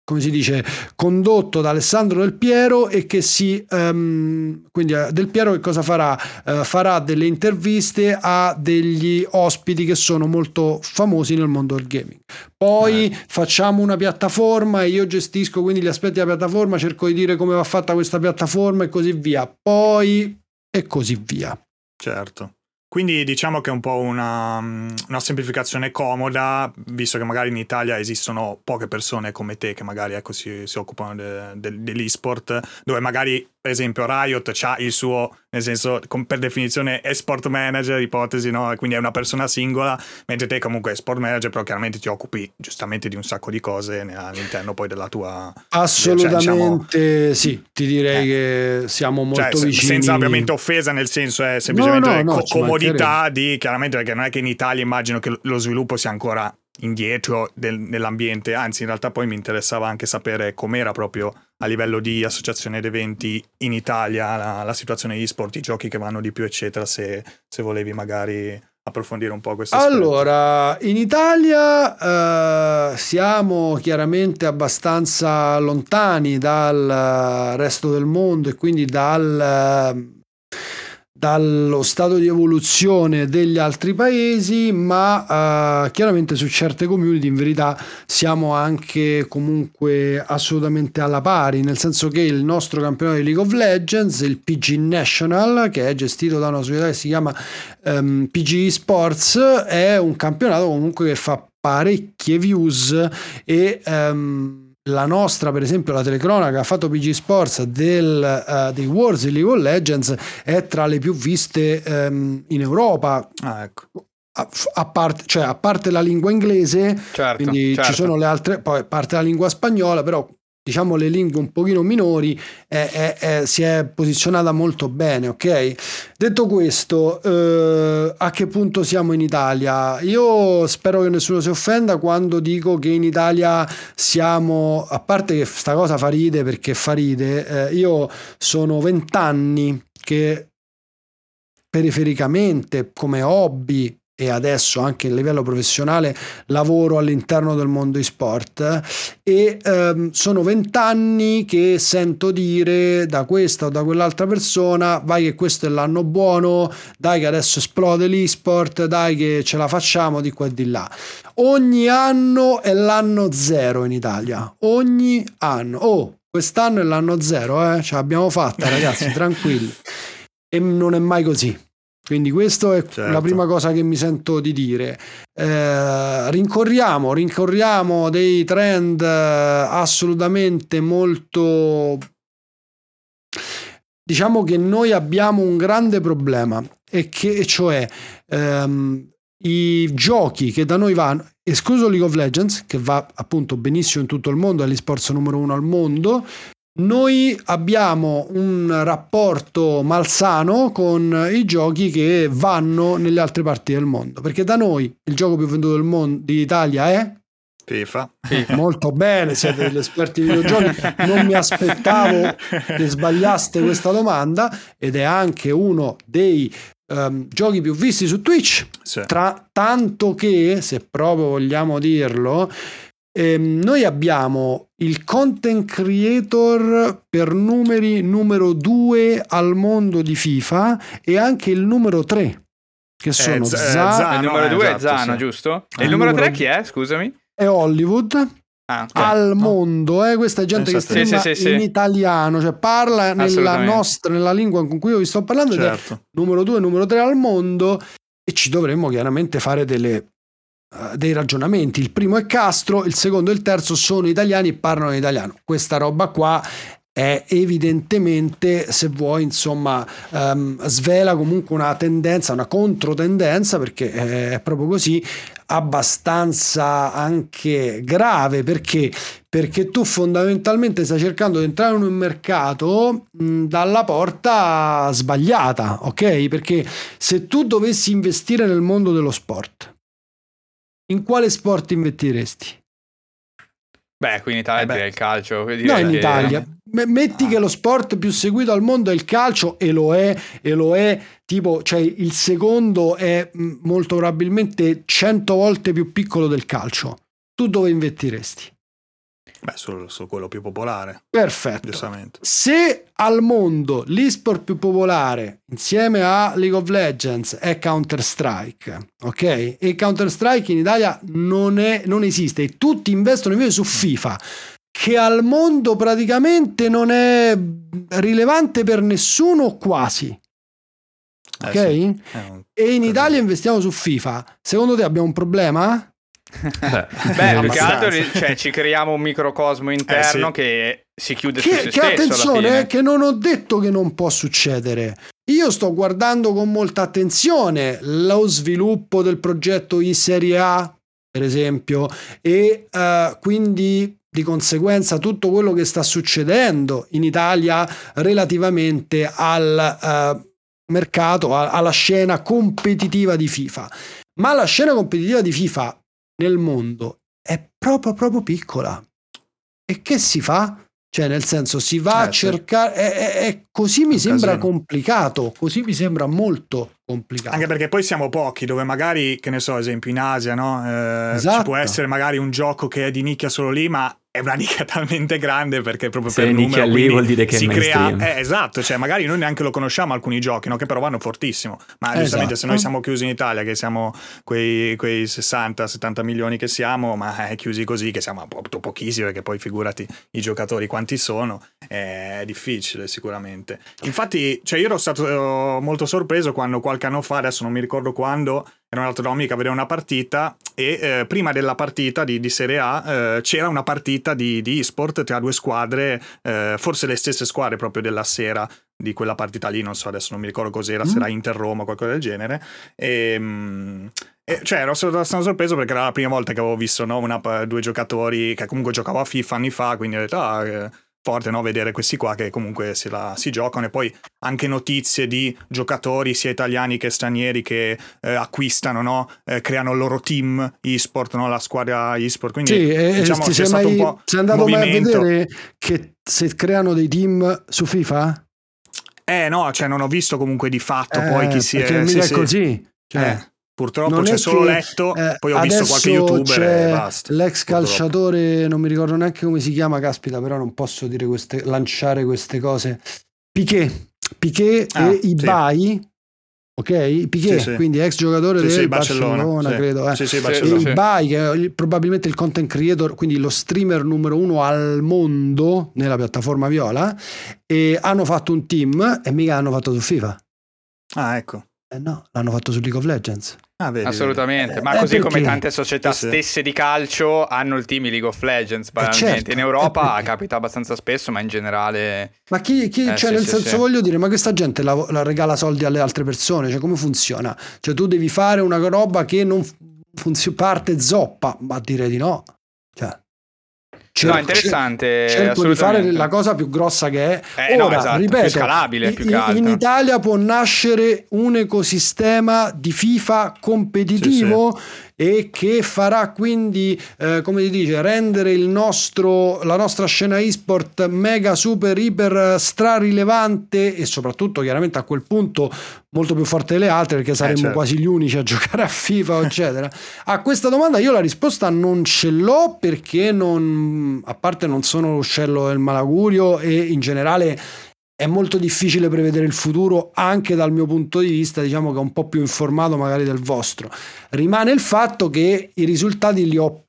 come si dice, condotto da Alessandro Del Piero e che si, um, quindi uh, Del Piero che cosa farà? Uh, farà delle interviste a degli ospiti che sono molto famosi nel mondo del gaming. Poi eh. facciamo una piattaforma e io gestisco quindi gli aspetti della piattaforma, cerco di dire come va fatta questa piattaforma e così via. Poi e così via. Certo. Quindi diciamo che è un po' una, una, semplificazione comoda, visto che magari in Italia esistono poche persone come te che magari ecco, si, si, occupano de, de, dell'esport, dove magari per esempio Riot ha il suo, nel senso per definizione è sport manager, ipotesi, no? quindi è una persona singola, mentre te comunque è sport manager, però chiaramente ti occupi giustamente di un sacco di cose all'interno poi della tua... Assolutamente cioè, diciamo, sì, ti direi eh. che siamo molto cioè, vicini. Senza ovviamente offesa, nel senso è semplicemente no, no, no, comodità di, chiaramente perché non è che in Italia immagino che lo sviluppo sia ancora indietro del, nell'ambiente, anzi in realtà poi mi interessava anche sapere com'era proprio a livello di associazione ed eventi in Italia la, la situazione e-sport, i giochi che vanno di più eccetera, se, se volevi magari approfondire un po' questo allora in Italia eh, siamo chiaramente abbastanza lontani dal resto del mondo e quindi dal dallo stato di evoluzione degli altri paesi, ma uh, chiaramente su certe community in verità siamo anche comunque assolutamente alla pari, nel senso che il nostro campionato di League of Legends, il PG National, che è gestito da una società che si chiama ehm, PG Sports, è un campionato comunque che fa parecchie views e um, la nostra, per esempio, la telecronaca ha fatto PG Sports del, uh, dei Wars di League of Legends è tra le più viste um, in Europa. Ah, ecco. A, a, parte, cioè, a parte la lingua inglese, certo, quindi certo. ci sono le altre, poi a parte la lingua spagnola, però diciamo le lingue un pochino minori è, è, è, si è posizionata molto bene ok? Detto questo eh, a che punto siamo in Italia? Io spero che nessuno si offenda quando dico che in Italia siamo a parte che sta cosa fa ride perché fa ride eh, io sono vent'anni che perifericamente come hobby e adesso anche a livello professionale lavoro all'interno del mondo e-sport e ehm, sono vent'anni che sento dire da questa o da quell'altra persona vai che questo è l'anno buono, dai che adesso esplode l'e-sport, dai che ce la facciamo di qua e di là. Ogni anno è l'anno zero in Italia, ogni anno. Oh, quest'anno è l'anno zero, eh? ce l'abbiamo fatta ragazzi, tranquilli. E non è mai così quindi questa è certo. la prima cosa che mi sento di dire. Eh, rincorriamo, rincorriamo dei trend eh, assolutamente molto... Diciamo che noi abbiamo un grande problema, e che, cioè ehm, i giochi che da noi vanno, escluso League of Legends, che va appunto benissimo in tutto il mondo, è l'esport numero uno al mondo, noi abbiamo un rapporto malsano con i giochi che vanno nelle altre parti del mondo, perché da noi il gioco più venduto del mondo d'Italia è FIFA. Molto bene, siete degli esperti di videogiochi. Non mi aspettavo che sbagliaste questa domanda ed è anche uno dei um, giochi più visti su Twitch. Sì. Tra tanto che, se proprio vogliamo dirlo, ehm, noi abbiamo il content creator per numeri numero 2 al mondo di FIFA e anche il numero 3 che eh, sono eh, Z- Zano. Il numero 2 esatto, è Zano, sì. giusto? E il numero 3 chi è? Scusami. È Hollywood. Ah, okay. al mondo, eh? questa è gente che streama sì, sì, in italiano, cioè parla nella nostra, nella lingua con cui io vi sto parlando, certo. numero 2 e numero 3 al mondo e ci dovremmo chiaramente fare delle eh, dei ragionamenti. Il primo è Castro, il secondo e il terzo sono italiani e parlano in italiano. Questa roba qua è evidentemente, se vuoi, insomma, um, svela comunque una tendenza, una controtendenza, perché è proprio così, abbastanza anche grave, perché? Perché tu fondamentalmente stai cercando di entrare in un mercato dalla porta sbagliata, ok? Perché se tu dovessi investire nel mondo dello sport, in quale sport investiresti? Beh, qui in Italia eh direi il calcio. No, in che... Italia. Metti ah. che lo sport più seguito al mondo è il calcio e lo è, e lo è tipo, cioè il secondo è molto probabilmente 100 volte più piccolo del calcio. Tu dove investiresti? Beh, su, su, quello più popolare. Perfetto. Se al mondo l'esport più popolare insieme a League of Legends è Counter-Strike, ok? E Counter-Strike in Italia non, è, non esiste e tutti investono invece su FIFA, che al mondo praticamente non è rilevante per nessuno quasi. Ok? Eh sì. E in Italia investiamo su FIFA. Secondo te abbiamo un problema? Beh, più che altro cioè, ci creiamo un microcosmo interno eh, sì. che si chiude che, su se che stesso. Attenzione, che non ho detto che non può succedere. Io sto guardando con molta attenzione lo sviluppo del progetto i-Serie A, per esempio, e uh, quindi di conseguenza tutto quello che sta succedendo in Italia relativamente al uh, mercato, a, alla scena competitiva di FIFA. Ma la scena competitiva di FIFA nel mondo è proprio proprio piccola. E che si fa? Cioè, nel senso, si va eh, a cercare. È, è, è, così mi sembra casino. complicato, così mi sembra molto complicato. Anche perché poi siamo pochi, dove magari, che ne so, esempio in Asia, no? Eh, esatto. Ci può essere magari un gioco che è di nicchia solo lì, ma è una nicchia talmente grande perché proprio Se per numero lì vuol dire che si crea eh, esatto cioè magari noi neanche lo conosciamo alcuni giochi no? che però vanno fortissimo ma esatto. giustamente se noi siamo chiusi in Italia che siamo quei, quei 60-70 milioni che siamo ma è chiusi così che siamo appunto pochissimi perché poi figurati i giocatori quanti sono è difficile sicuramente infatti cioè io ero stato molto sorpreso quando qualche anno fa adesso non mi ricordo quando ero andato da Omnica a vedere una partita e eh, prima della partita di, di Serie A eh, c'era una partita di, di e-sport tra due squadre, eh, forse le stesse squadre proprio della sera di quella partita lì, non so adesso non mi ricordo cos'era, mm. se era Inter-Roma o qualcosa del genere. E, mm, e, cioè ero abbastanza sorpreso perché era la prima volta che avevo visto no, una, due giocatori che comunque giocavo a FIFA anni fa, quindi ho detto ah, eh, forte no? vedere questi qua che comunque si, la, si, giocano e poi anche notizie di giocatori sia italiani che stranieri che eh, acquistano, no? eh, creano il loro team e-sport, no? la squadra e-sport. Quindi sì, diciamo, c'è stato mai, un po' sei andato movimento. mai a vedere che se creano dei team su FIFA? Eh no, cioè non ho visto comunque di fatto eh, poi chi si è... Sì, è così. Cioè. Purtroppo c'è solo che, letto, eh, poi ho visto qualche youtuber e basta. L'ex calciatore, non mi ricordo neanche come si chiama, caspita, però non posso dire queste, lanciare queste cose. Piquet, Piquet ah, e Ibai, sì. ok? Piquet, sì, sì. quindi ex giocatore del Barcellona, Barcellona credo. Eh. Sì, Barcellona, e Ibai, che è probabilmente il content creator, quindi lo streamer numero uno al mondo nella piattaforma Viola, e hanno fatto un team e mica hanno fatto su FIFA. Ah, ecco. Eh no, l'hanno fatto su League of Legends. Ah, vedi, Assolutamente, ma eh, così perché? come tante società sì, stesse di calcio hanno il team League of Legends, eh, certo. in Europa capita abbastanza spesso, ma in generale... Ma chi, chi eh, cioè sì, nel sì, senso voglio dire, ma questa gente la, la, regala soldi alle altre persone, cioè come funziona? Cioè tu devi fare una roba che non funziona, parte zoppa, ma direi di no. Cioè... Cerco, no, interessante. Cerco di fare la cosa più grossa che è. Eh, Ora, no, esatto, ripeto, più scalabile, più in, in, Italia può nascere un ecosistema di FIFA competitivo sì, sì e che farà quindi, eh, come si dice, rendere il nostro, la nostra scena esport mega super iper strarilevante e soprattutto chiaramente a quel punto molto più forte delle altre perché saremmo eh certo. quasi gli unici a giocare a FIFA eccetera. A questa domanda io la risposta non ce l'ho perché non, a parte non sono l'uscello del malagurio e in generale è molto difficile prevedere il futuro anche dal mio punto di vista, diciamo che è un po' più informato magari del vostro. Rimane il fatto che i risultati li ho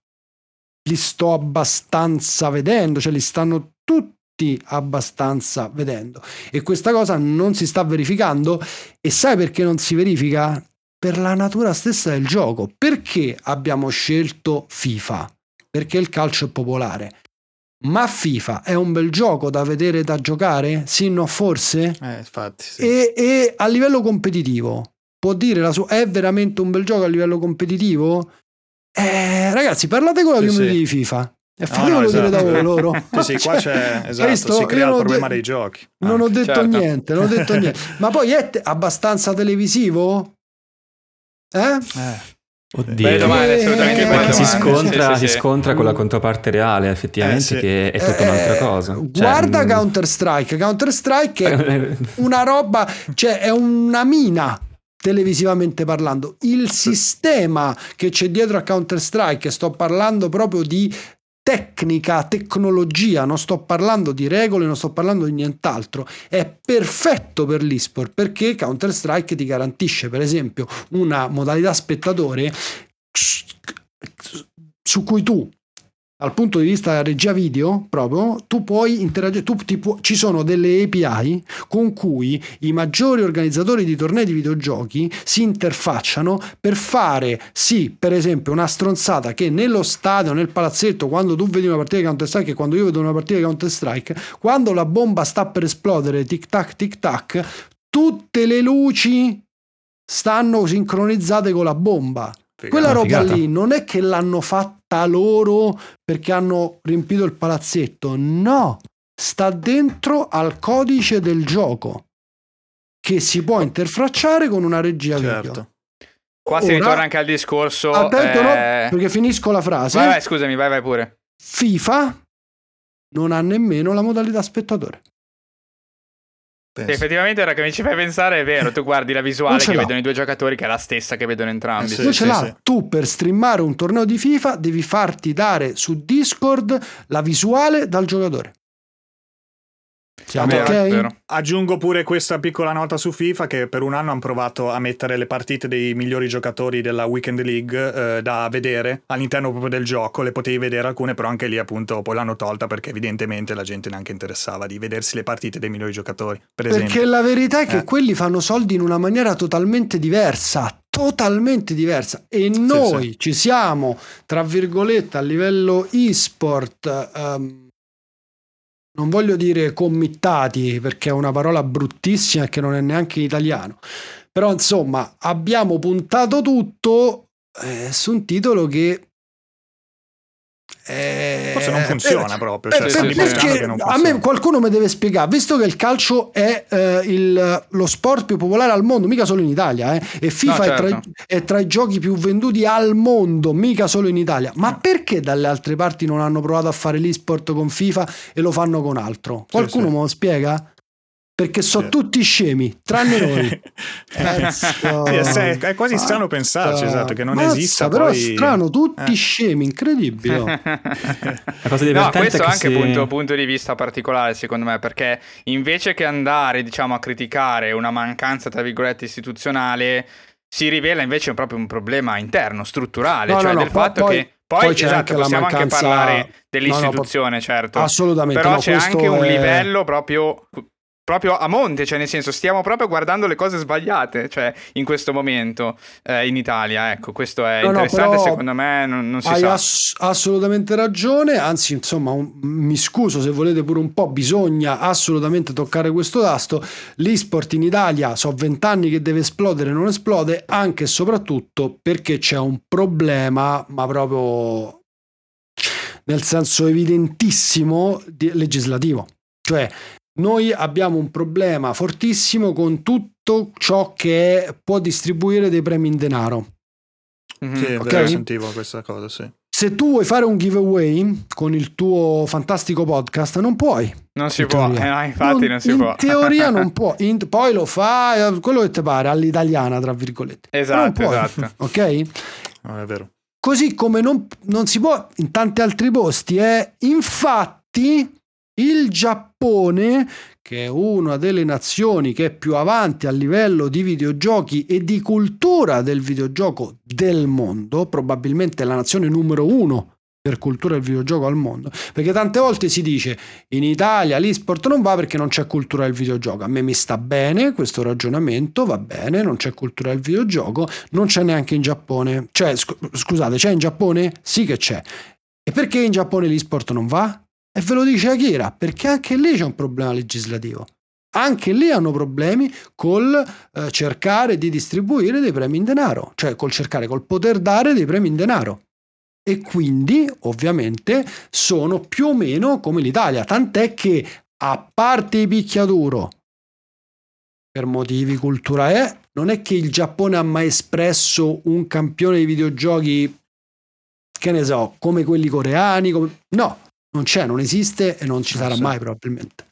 li sto abbastanza vedendo, cioè li stanno tutti abbastanza vedendo e questa cosa non si sta verificando e sai perché non si verifica? Per la natura stessa del gioco. Perché abbiamo scelto FIFA? Perché il calcio è popolare ma FIFA è un bel gioco da vedere da giocare? Sì, no, forse? Eh, infatti, sì. e, e, a livello competitivo può dire la sua è veramente un bel gioco a livello competitivo? Eh, ragazzi, parlate con la sì, community sì. di FIFA. E fatemelo no, no, esatto. dire da loro. sì, sì, qua c'è esatto, si crea il problema de- dei giochi. Non ho detto certo. niente, non ho detto niente. Ma poi è te- abbastanza televisivo? Eh? eh. Oddio, Beh, domani, assolutamente perché si scontra, sì, sì, si scontra con la controparte reale, effettivamente, eh, che è tutta un'altra eh, cosa. Cioè, guarda mh... Counter Strike, Counter Strike è una roba, cioè è una mina televisivamente parlando. Il sistema che c'è dietro a Counter Strike, sto parlando proprio di tecnica, tecnologia, non sto parlando di regole, non sto parlando di nient'altro, è perfetto per l'esport perché Counter-Strike ti garantisce per esempio una modalità spettatore su cui tu dal punto di vista regia video proprio tu puoi interagire tu, pu- ci sono delle API con cui i maggiori organizzatori di tornei di videogiochi si interfacciano per fare sì per esempio una stronzata che nello stadio nel palazzetto quando tu vedi una partita di Counter Strike e quando io vedo una partita di Counter Strike quando la bomba sta per esplodere tic tac tic tac tutte le luci stanno sincronizzate con la bomba Figata. Quella roba Figata. lì non è che l'hanno fatta loro perché hanno riempito il palazzetto, no, sta dentro al codice del gioco che si può interfacciare con una regia certo. video. Qua si ritorna anche al discorso. Attento, eh... no, perché finisco la frase. Vai, vai, scusami, vai, vai pure. FIFA non ha nemmeno la modalità spettatore. Sì, effettivamente ora che mi ci fai pensare è vero, tu guardi la visuale che l'ha. vedono i due giocatori che è la stessa che vedono entrambi. Eh sì, non ce l'ha. Sì. Tu per streamare un torneo di FIFA devi farti dare su Discord la visuale dal giocatore. Siamo ok? Aggiungo pure questa piccola nota su FIFA che per un anno hanno provato a mettere le partite dei migliori giocatori della Weekend League eh, da vedere all'interno proprio del gioco, le potevi vedere alcune, però anche lì appunto poi l'hanno tolta perché evidentemente la gente neanche interessava di vedersi le partite dei migliori giocatori. Per perché la verità è che eh. quelli fanno soldi in una maniera totalmente diversa, totalmente diversa e noi sì, sì. ci siamo, tra virgolette, a livello e-sport... Um, non voglio dire committati perché è una parola bruttissima che non è neanche in italiano, però insomma abbiamo puntato tutto eh, su un titolo che eh, Forse non funziona eh, proprio. Cioè, eh, perché a me qualcuno mi deve spiegare, visto che il calcio è eh, il, lo sport più popolare al mondo, mica solo in Italia, eh, e FIFA no, certo. è, tra, certo. è, tra, i giochi più venduti al mondo, mica solo in Italia, ma no. perché dalle altre parti non hanno provato a fare l'esport con FIFA e lo fanno con altro? Qualcuno sì, sì. me lo spiega? Perché sono sì. tutti scemi, tranne noi. È, quasi strano pensarci, esatto, che non Mazza, esista. Però poi... strano, tutti eh. scemi, incredibile. no, questo è anche si... punto, punto di vista particolare, secondo me, perché invece che andare, diciamo, a criticare una mancanza, tra virgolette, istituzionale, si rivela invece proprio un problema interno, strutturale, no, cioè no, del no, fatto poi, che poi, poi esatto, possiamo mancanza... anche parlare dell'istituzione, no, no, certo. Assolutamente. Però no, c'è anche un è... livello proprio proprio a monte, cioè nel senso stiamo proprio guardando le cose sbagliate, cioè in questo momento eh, in Italia, ecco, questo è no, interessante, no, secondo me non, non si hai sa. Ass- assolutamente ragione, anzi insomma un, mi scuso se volete pure un po', bisogna assolutamente toccare questo tasto, l'esport in Italia so vent'anni che deve esplodere, non esplode, anche e soprattutto perché c'è un problema, ma proprio nel senso evidentissimo di- legislativo. Cioè, noi abbiamo un problema fortissimo con tutto ciò che può distribuire dei premi in denaro. Mm-hmm. Sì, okay? sentivo questa cosa, sì. Se tu vuoi fare un giveaway con il tuo fantastico podcast, non puoi. Non si può, eh, no, infatti non, non si in può. In teoria non può, in, poi lo fa quello che ti pare, all'italiana, tra virgolette. Esatto, esatto. Ok? No, è vero. Così come non, non si può in tanti altri posti, eh. Infatti il Giappone, che è una delle nazioni che è più avanti a livello di videogiochi e di cultura del videogioco del mondo, probabilmente la nazione numero uno per cultura del videogioco al mondo. Perché tante volte si dice in Italia l'esport non va perché non c'è cultura del videogioco. A me mi sta bene questo ragionamento, va bene, non c'è cultura del videogioco, non c'è neanche in Giappone. Cioè, scusate, c'è in Giappone? Sì che c'è. E perché in Giappone l'esport non va? E ve lo dice Akira, perché anche lì c'è un problema legislativo. Anche lì hanno problemi col eh, cercare di distribuire dei premi in denaro, cioè col cercare, col poter dare dei premi in denaro. E quindi, ovviamente, sono più o meno come l'Italia, tant'è che, a parte i picchiaduro, per motivi culturali, non è che il Giappone ha mai espresso un campione di videogiochi, che ne so, come quelli coreani, come... no, non c'è, non esiste e non ci sarà sì. mai probabilmente.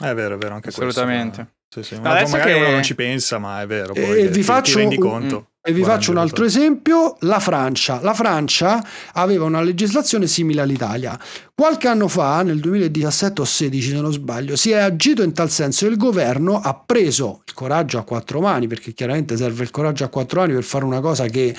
È vero, è vero, anche Assolutamente. Questo, sì, sì. Adesso magari che... uno non ci pensa, ma è vero. Poi e, vi faccio, ti conto. E vi faccio un altro esempio, la Francia. La Francia aveva una legislazione simile all'Italia. Qualche anno fa, nel 2017 o 16 se non sbaglio, si è agito in tal senso e il governo ha preso il coraggio a quattro mani, perché chiaramente serve il coraggio a quattro mani per fare una cosa che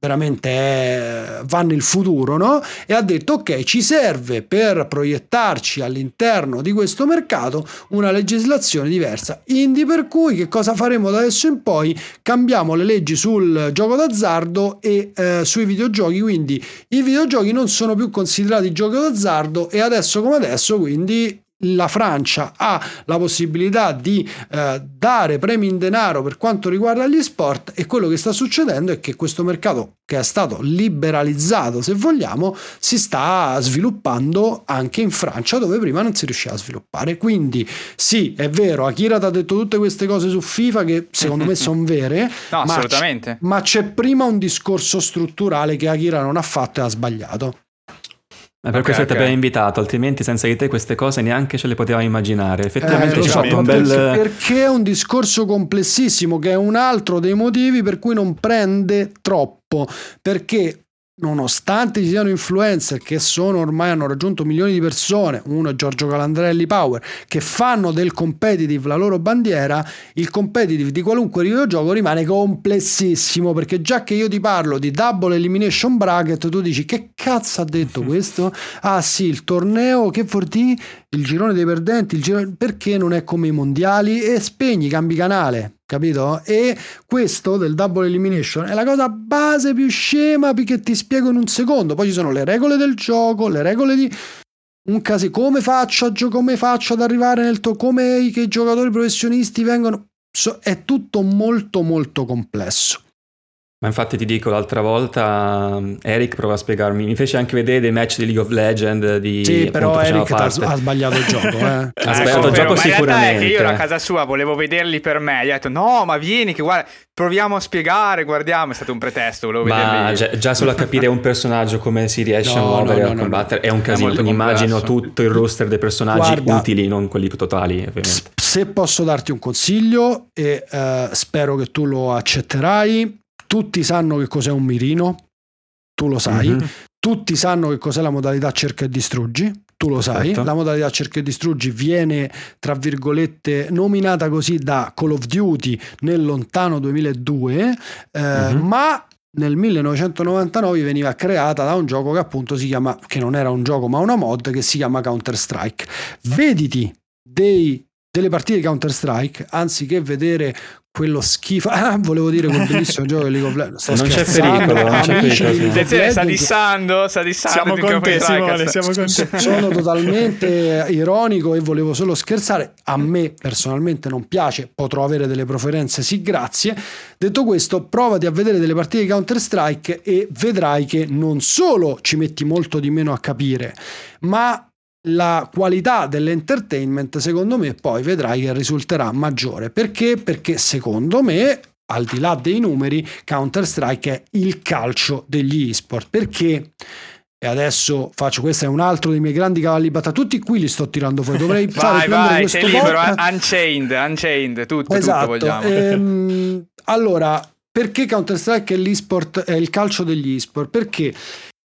veramente è, va nel futuro, no? E ha detto ok, ci serve per proiettarci all'interno di questo mercato una legislazione diversa. Indi per cui che cosa faremo da adesso in poi? Cambiamo le leggi sul gioco d'azzardo e eh, sui videogiochi, quindi i videogiochi non sono più considerati gioco d'azzardo e adesso come adesso quindi la Francia ha la possibilità di eh, dare premi in denaro per quanto riguarda gli sport e quello che sta succedendo è che questo mercato che è stato liberalizzato se vogliamo si sta sviluppando anche in Francia dove prima non si riusciva a sviluppare quindi sì è vero Akira ti ha detto tutte queste cose su FIFA che secondo me sono vere no, ma, assolutamente. C- ma c'è prima un discorso strutturale che Akira non ha fatto e ha sbagliato È per okay, questo okay. ti abbiamo invitato, altrimenti senza di te queste cose neanche ce le potevamo immaginare. Effettivamente eh, c'è so, un bel... Perché è un discorso complessissimo, che è un altro dei motivi per cui non prende troppo. Perché nonostante ci siano influencer che sono ormai hanno raggiunto milioni di persone, uno è Giorgio Calandrelli Power, che fanno del competitive la loro bandiera, il competitive di qualunque videogioco rimane complessissimo perché già che io ti parlo di double elimination bracket, tu dici che cazzo ha detto questo? Ah sì, il torneo che for il girone dei perdenti, il girone... perché non è come i mondiali? E spegni, cambi canale capito? E questo del double elimination è la cosa base più scema che ti spiego in un secondo. Poi ci sono le regole del gioco, le regole di un caso come faccio, come faccio ad arrivare nel to- come i, i giocatori professionisti vengono so- è tutto molto molto complesso. Ma infatti ti dico, l'altra volta Eric prova a spiegarmi, mi fece anche vedere dei match di League of Legends di... Sì, però Eric ha, ha, sbagliato il gioco, eh. ha sbagliato il gioco sicuramente. È che io ero a casa sua, volevo vederli per me, gli ho detto no, ma vieni che guarda, proviamo a spiegare, guardiamo, è stato un pretesto, volevo ma vederli. Già, già, solo a capire un personaggio come si riesce no, a muovere, no, no, a combattere, è un casino, quindi immagino tutto il roster dei personaggi guarda, utili, non quelli totali ovviamente. Se posso darti un consiglio e uh, spero che tu lo accetterai, tutti sanno che cos'è un mirino, tu lo sai, mm-hmm. tutti sanno che cos'è la modalità cerca e distruggi, tu lo sai, Perfetto. la modalità cerca e distruggi viene, tra virgolette, nominata così da Call of Duty nel lontano 2002, eh, mm-hmm. ma nel 1999 veniva creata da un gioco che appunto si chiama, che non era un gioco ma una mod, che si chiama Counter Strike. Vediti dei delle partite di Counter Strike anziché vedere quello schifo. Ah, volevo dire quel bellissimo gioco di League of Legends. non c'è pericolo, non c'è pericolo. Sta dissando, sta dissando. Siamo con te, Simone, siamo con te. Sono totalmente ironico e volevo solo scherzare. A me personalmente non piace, potrò avere delle preferenze, sì, grazie. Detto questo, provati a vedere delle partite di Counter Strike e vedrai che non solo ci metti molto di meno a capire, ma la qualità dell'entertainment secondo me poi vedrai che risulterà maggiore. Perché? Perché secondo me al di là dei numeri Counter Strike è il calcio degli esport. Perché? E adesso faccio questo è un altro dei miei grandi cavalli battaglia. Tutti qui li sto tirando fuori. Dovrei vai, fare vai, sei libero Unchained Unchained tutto, esatto. tutto vogliamo. Ehm, allora perché Counter Strike è l'esport è il calcio degli esport? Perché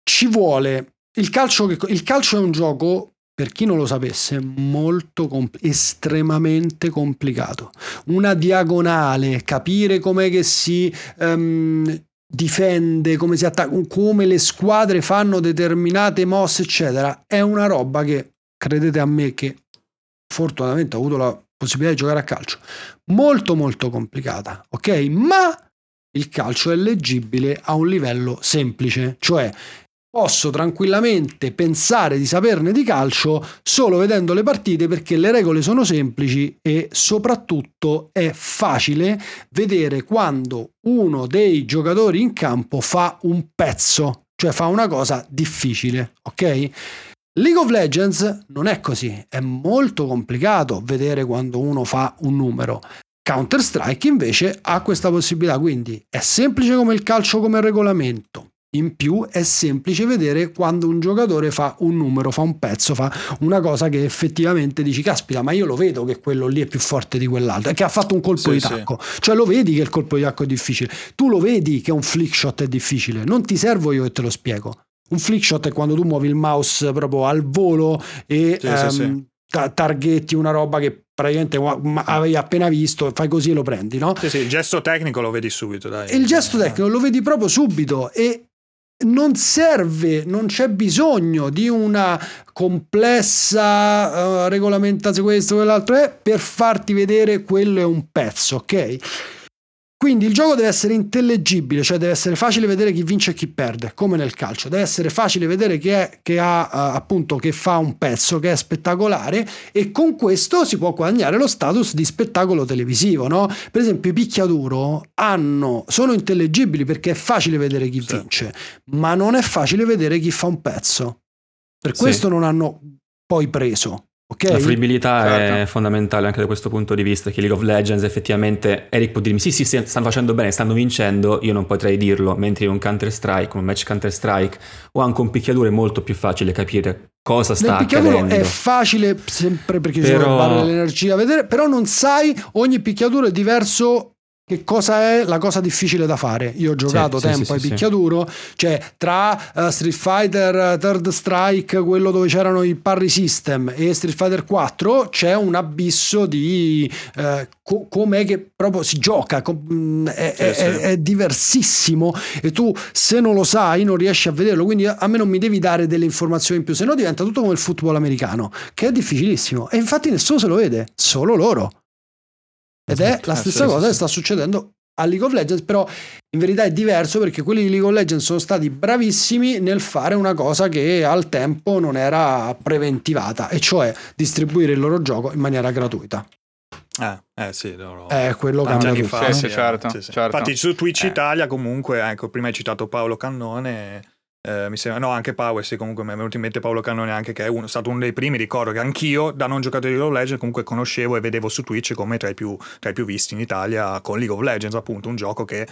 ci vuole il calcio, il calcio è un gioco per chi non lo sapesse, molto compl- estremamente complicato. Una diagonale, capire com'è che si um, difende, come si attacca, come le squadre fanno determinate mosse, eccetera, è una roba che, credete a me, che fortunatamente ho avuto la possibilità di giocare a calcio, molto molto complicata, ok? Ma il calcio è leggibile a un livello semplice, cioè posso tranquillamente pensare di saperne di calcio solo vedendo le partite perché le regole sono semplici e soprattutto è facile vedere quando uno dei giocatori in campo fa un pezzo, cioè fa una cosa difficile, ok? League of Legends non è così, è molto complicato vedere quando uno fa un numero. Counter Strike invece ha questa possibilità, quindi è semplice come il calcio come regolamento in più è semplice vedere quando un giocatore fa un numero, fa un pezzo, fa una cosa che effettivamente dici, caspita, ma io lo vedo che quello lì è più forte di quell'altro, che ha fatto un colpo sì, di tacco. Sì. Cioè lo vedi che il colpo di tacco è difficile. Tu lo vedi che un flick shot è difficile. Non ti servo io che te lo spiego. Un flick shot è quando tu muovi il mouse proprio al volo e sì, um, targetti una roba che praticamente avevi appena visto, fai così e lo prendi, no? Sì, sì, il gesto tecnico lo vedi subito, dai. Il gesto tecnico lo vedi proprio subito e non serve, non c'è bisogno di una complessa uh, regolamentazione questo, quell'altro, eh, per farti vedere quello è un pezzo, ok? Quindi il gioco deve essere intellegibile, cioè deve essere facile vedere chi vince e chi perde, come nel calcio. Deve essere facile vedere chi è che ha uh, appunto che fa un pezzo che è spettacolare e con questo si può guadagnare lo status di spettacolo televisivo, no? Per esempio i picchiaduro hanno, sono intellegibili perché è facile vedere chi sì. vince, ma non è facile vedere chi fa un pezzo. Per questo sì. non hanno poi preso Okay? La fruibilità certo. è fondamentale anche da questo punto di vista, che League of Legends effettivamente, Eric può dirmi sì sì, stanno facendo bene, stanno vincendo, io non potrei dirlo, mentre in un Counter Strike, un match Counter Strike o anche un picchiaduro è molto più facile capire cosa sta Nel accadendo. è facile sempre perché però... ci vuole l'energia, vedere, però non sai, ogni picchiaduro è diverso che cosa è la cosa difficile da fare? Io ho giocato sì, tempo sì, ai sì, picchiaduro, cioè tra uh, Street Fighter Third Strike, quello dove c'erano i parry system, e Street Fighter 4 c'è un abisso di uh, co- com'è che proprio si gioca, com- mm, è, è, è, è, diversissimo e tu se non lo sai non riesci a vederlo, quindi a me non mi devi dare delle informazioni in più, se no diventa tutto come il football americano, che è difficilissimo e infatti nessuno se lo vede, solo loro. Ed è la stessa cosa che sta succedendo a League of Legends, però in verità è diverso perché quelli di League of Legends sono stati bravissimi nel fare una cosa che al tempo non era preventivata, e cioè distribuire il loro gioco in maniera gratuita. Eh, eh sì, loro... è quello che hanno fatto. Sì, sì, certo, sì, sì. certo. Infatti su Twitch eh. Italia comunque, ecco, prima hai citato Paolo Cannone eh, mi sembra, no, anche Power, sì, comunque mi è venuto in mente Paolo Cannone anche che è uno, stato uno dei primi, ricordo che anch'io da non giocatore di League of Legends comunque conoscevo e vedevo su Twitch come tra i più, tra i più visti in Italia con League of Legends, appunto, un gioco che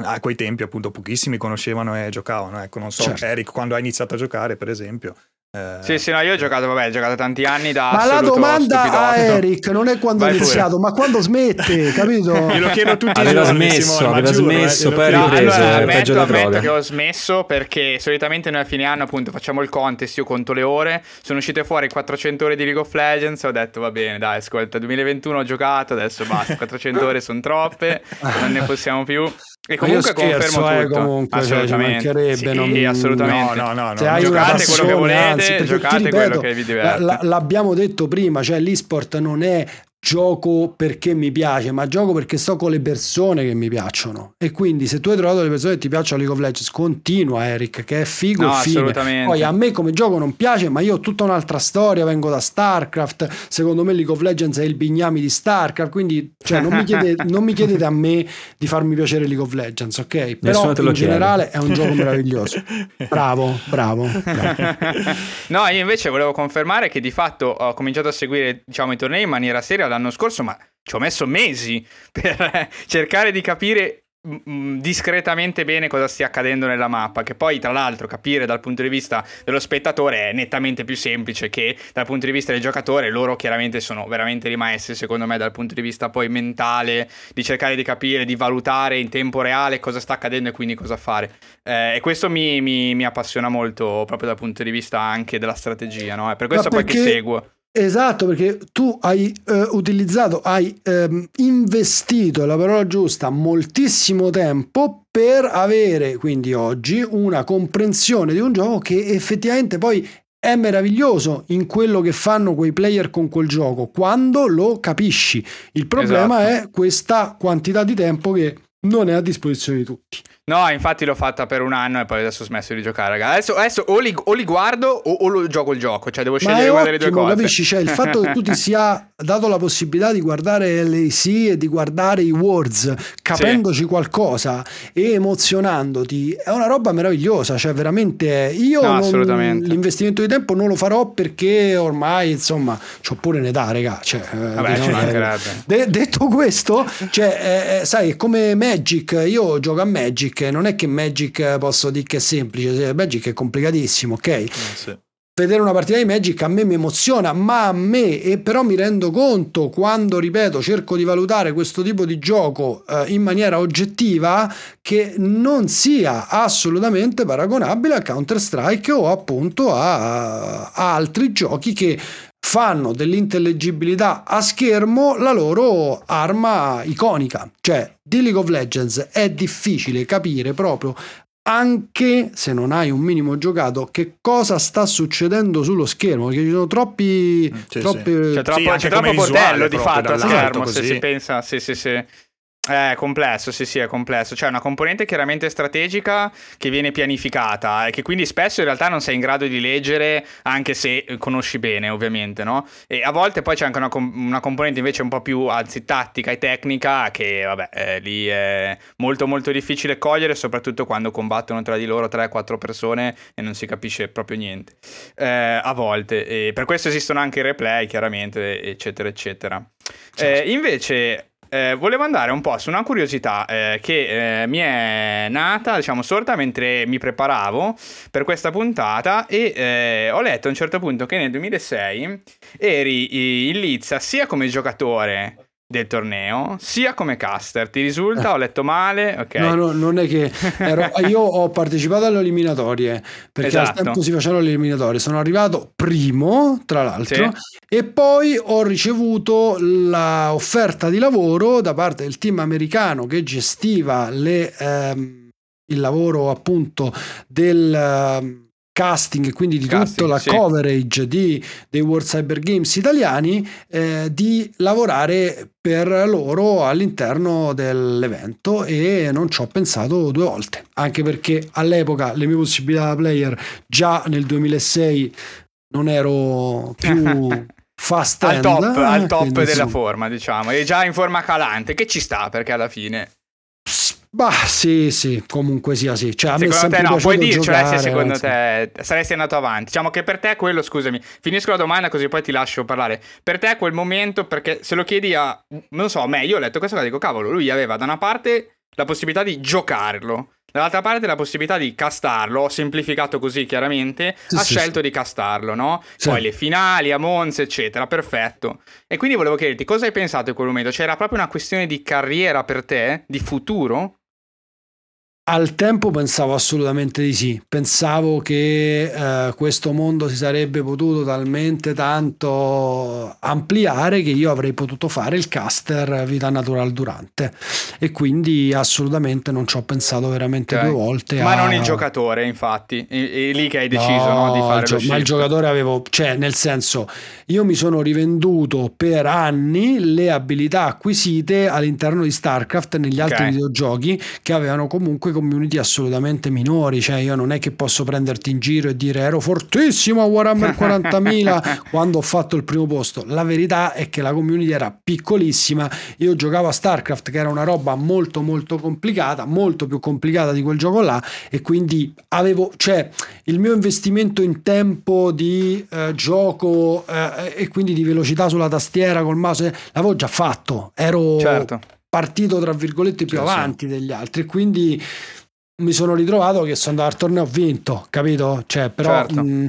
a quei tempi appunto pochissimi conoscevano e giocavano, ecco, non so, certo. Eric quando ha iniziato a giocare per esempio, eh, sì, sì, no, io ho giocato, vabbè, ho giocato tanti anni da Ma la domanda a Eric non è quando ha iniziato, ma quando smette, capito? Glielo chiedo tutti i aveva giorni, smesso, Simone, aveva giuro, smesso, eh, poi no, ripreso, allora, ammetto, peggio da ammetto che ho smesso perché solitamente noi a fine anno appunto facciamo il contest, io conto le ore, sono uscite fuori 400 ore di League of Legends, ho detto va bene, dai, ascolta, 2021 ho giocato, adesso basta, 400 ore sono troppe, non ne possiamo più. E comunque scherzo, confermo eh, tutto. Comunque, assolutamente. Cioè, sì, non... assolutamente. No, no, no, no. Giocate quello che volete, anzi, giocate ripeto, quello che vi diverte. l'abbiamo detto prima, cioè l'esport non è gioco perché mi piace, ma gioco perché sto con le persone che mi piacciono. E quindi se tu hai trovato le persone che ti piacciono League of Legends, continua Eric, che è figo no, e Poi a me come gioco non piace, ma io ho tutta un'altra storia, vengo da StarCraft, secondo me League of Legends è il bignami di StarCraft, quindi cioè, non, mi chiedete, non, mi chiedete, a me di farmi piacere League of Legends, ok? Però in chiede. generale è un gioco meraviglioso. Bravo, bravo. bravo. no, io invece volevo confermare che di fatto ho cominciato a seguire diciamo, i tornei in maniera seria l'anno scorso, ma ci ho messo mesi per cercare di capire discretamente bene cosa stia accadendo nella mappa che poi tra l'altro capire dal punto di vista dello spettatore è nettamente più semplice che dal punto di vista del giocatore. Loro chiaramente sono veramente rimasti secondo me dal punto di vista poi mentale di cercare di capire di valutare in tempo reale cosa sta accadendo e quindi cosa fare. Eh, e questo mi, mi, mi, appassiona molto proprio dal punto di vista anche della strategia no? è per questo poi che seguo Esatto, perché tu hai eh, utilizzato, hai ehm, investito, la parola giusta, moltissimo tempo per avere quindi oggi una comprensione di un gioco che effettivamente poi è meraviglioso in quello che fanno quei player con quel gioco, quando lo capisci. Il problema esatto. è questa quantità di tempo che non è a disposizione di tutti. No, infatti l'ho fatta per un anno e poi adesso ho smesso di giocare, raga. Adesso, adesso o, li, o, li, guardo o, o, lo gioco il gioco, cioè devo scegliere una delle due cose. capisci? Cioè, il fatto che tu ti sia dato la possibilità di guardare l'AC e di guardare i Words, capendoci sì. qualcosa e emozionandoti, è una roba meravigliosa, cioè veramente io no, non, l'investimento di tempo non lo farò perché ormai, insomma, ho pure un'età, raga. Cioè, eh, Vabbè, diciamo, de- detto questo, cioè, eh, sai, è come Magic, io gioco a Magic non è che Magic posso dire che è semplice, Magic è complicatissimo, ok? Eh, sì. Vedere una partita di Magic a me mi emoziona, ma a me, e però mi rendo conto quando, ripeto, cerco di valutare questo tipo di gioco eh, in maniera oggettiva, che non sia assolutamente paragonabile a Counter-Strike o appunto a, a altri giochi che fanno dell'intellegibilità a schermo la loro arma iconica. Cioè, di League of Legends è difficile capire proprio anche se non hai un minimo giocato che cosa sta succedendo sullo schermo perché ci sono troppi mm, sì, troppe... sì. c'è troppo, sì, c'è troppo bordello di fatto a schermo se si pensa sì sì sì È complesso, sì, sì, è complesso. C'è una componente chiaramente strategica che viene pianificata e che quindi spesso in realtà non sei in grado di leggere, anche se conosci bene, ovviamente, no? E a volte poi c'è anche una, una componente invece un po' più, anzi, tattica e tecnica, che vabbè, eh, lì è molto molto difficile cogliere, soprattutto quando combattono tra di loro 3-4 persone e non si capisce proprio niente. Eh, a volte. E per questo esistono anche i replay, chiaramente, eccetera, eccetera. Certo. Eh, invece eh, volevo andare un po' su una curiosità eh, che eh, mi è nata, diciamo, sorta mentre mi preparavo per questa puntata e eh, ho letto a un certo punto che nel 2006 eri in Lizza sia come giocatore del torneo, sia come caster. Ti risulta? Ho letto male? Okay. No, no, non è che ero, io ho partecipato alle eliminatorie perché esatto. al tempo si facevano le eliminatorie. Sono arrivato primo, tra l'altro, sì. e poi ho ricevuto l'offerta di lavoro da parte del team americano che gestiva le, ehm, il lavoro appunto del ehm, casting e quindi di casting, tutta la sì. coverage di, dei World Cyber Games italiani eh, di lavorare per loro all'interno dell'evento e non ci ho pensato due volte anche perché all'epoca le mie possibilità da player già nel 2006 non ero più fast al top, al top della forma diciamo e già in forma calante che ci sta perché alla fine Bah, sì, sì, comunque sia sì. Cioè, secondo te no, puoi dircela se secondo te saresti andato avanti. Diciamo che per te quello, scusami, finisco la domanda così poi ti lascio parlare. Per te quel momento, perché se lo chiedi a, non so, me, io ho letto questo e dico, cavolo, lui aveva da una parte la possibilità di giocarlo, dall'altra parte la possibilità di castarlo, ho semplificato così chiaramente, sì, ha sì, scelto sì. di castarlo, no? Poi le finali a Monza, eccetera, perfetto. E quindi volevo chiederti cosa hai pensato in quel momento? C'era proprio una questione di carriera per te, di futuro? Al tempo pensavo assolutamente di sì, pensavo che eh, questo mondo si sarebbe potuto talmente tanto ampliare che io avrei potuto fare il caster vita natural durante e quindi assolutamente non ci ho pensato veramente okay. due volte. Ma a... non il giocatore infatti, è, lì che hai deciso no, no, di fare gio- Ma il giocatore avevo, cioè nel senso io mi sono rivenduto per anni le abilità acquisite all'interno di StarCraft e negli altri okay. videogiochi che avevano comunque community assolutamente minori, cioè io non è che posso prenderti in giro e dire ero fortissimo a Warhammer 40.000 quando ho fatto il primo posto. La verità è che la community era piccolissima, io giocavo a StarCraft che era una roba molto molto complicata, molto più complicata di quel gioco là e quindi avevo, cioè il mio investimento in tempo di eh, gioco eh, e quindi di velocità sulla tastiera col mouse l'avevo già fatto, ero... Certo partito tra virgolette più sì, avanti sì. degli altri quindi mi sono ritrovato che sono andato al torneo ho vinto capito cioè però certo. mh, mm,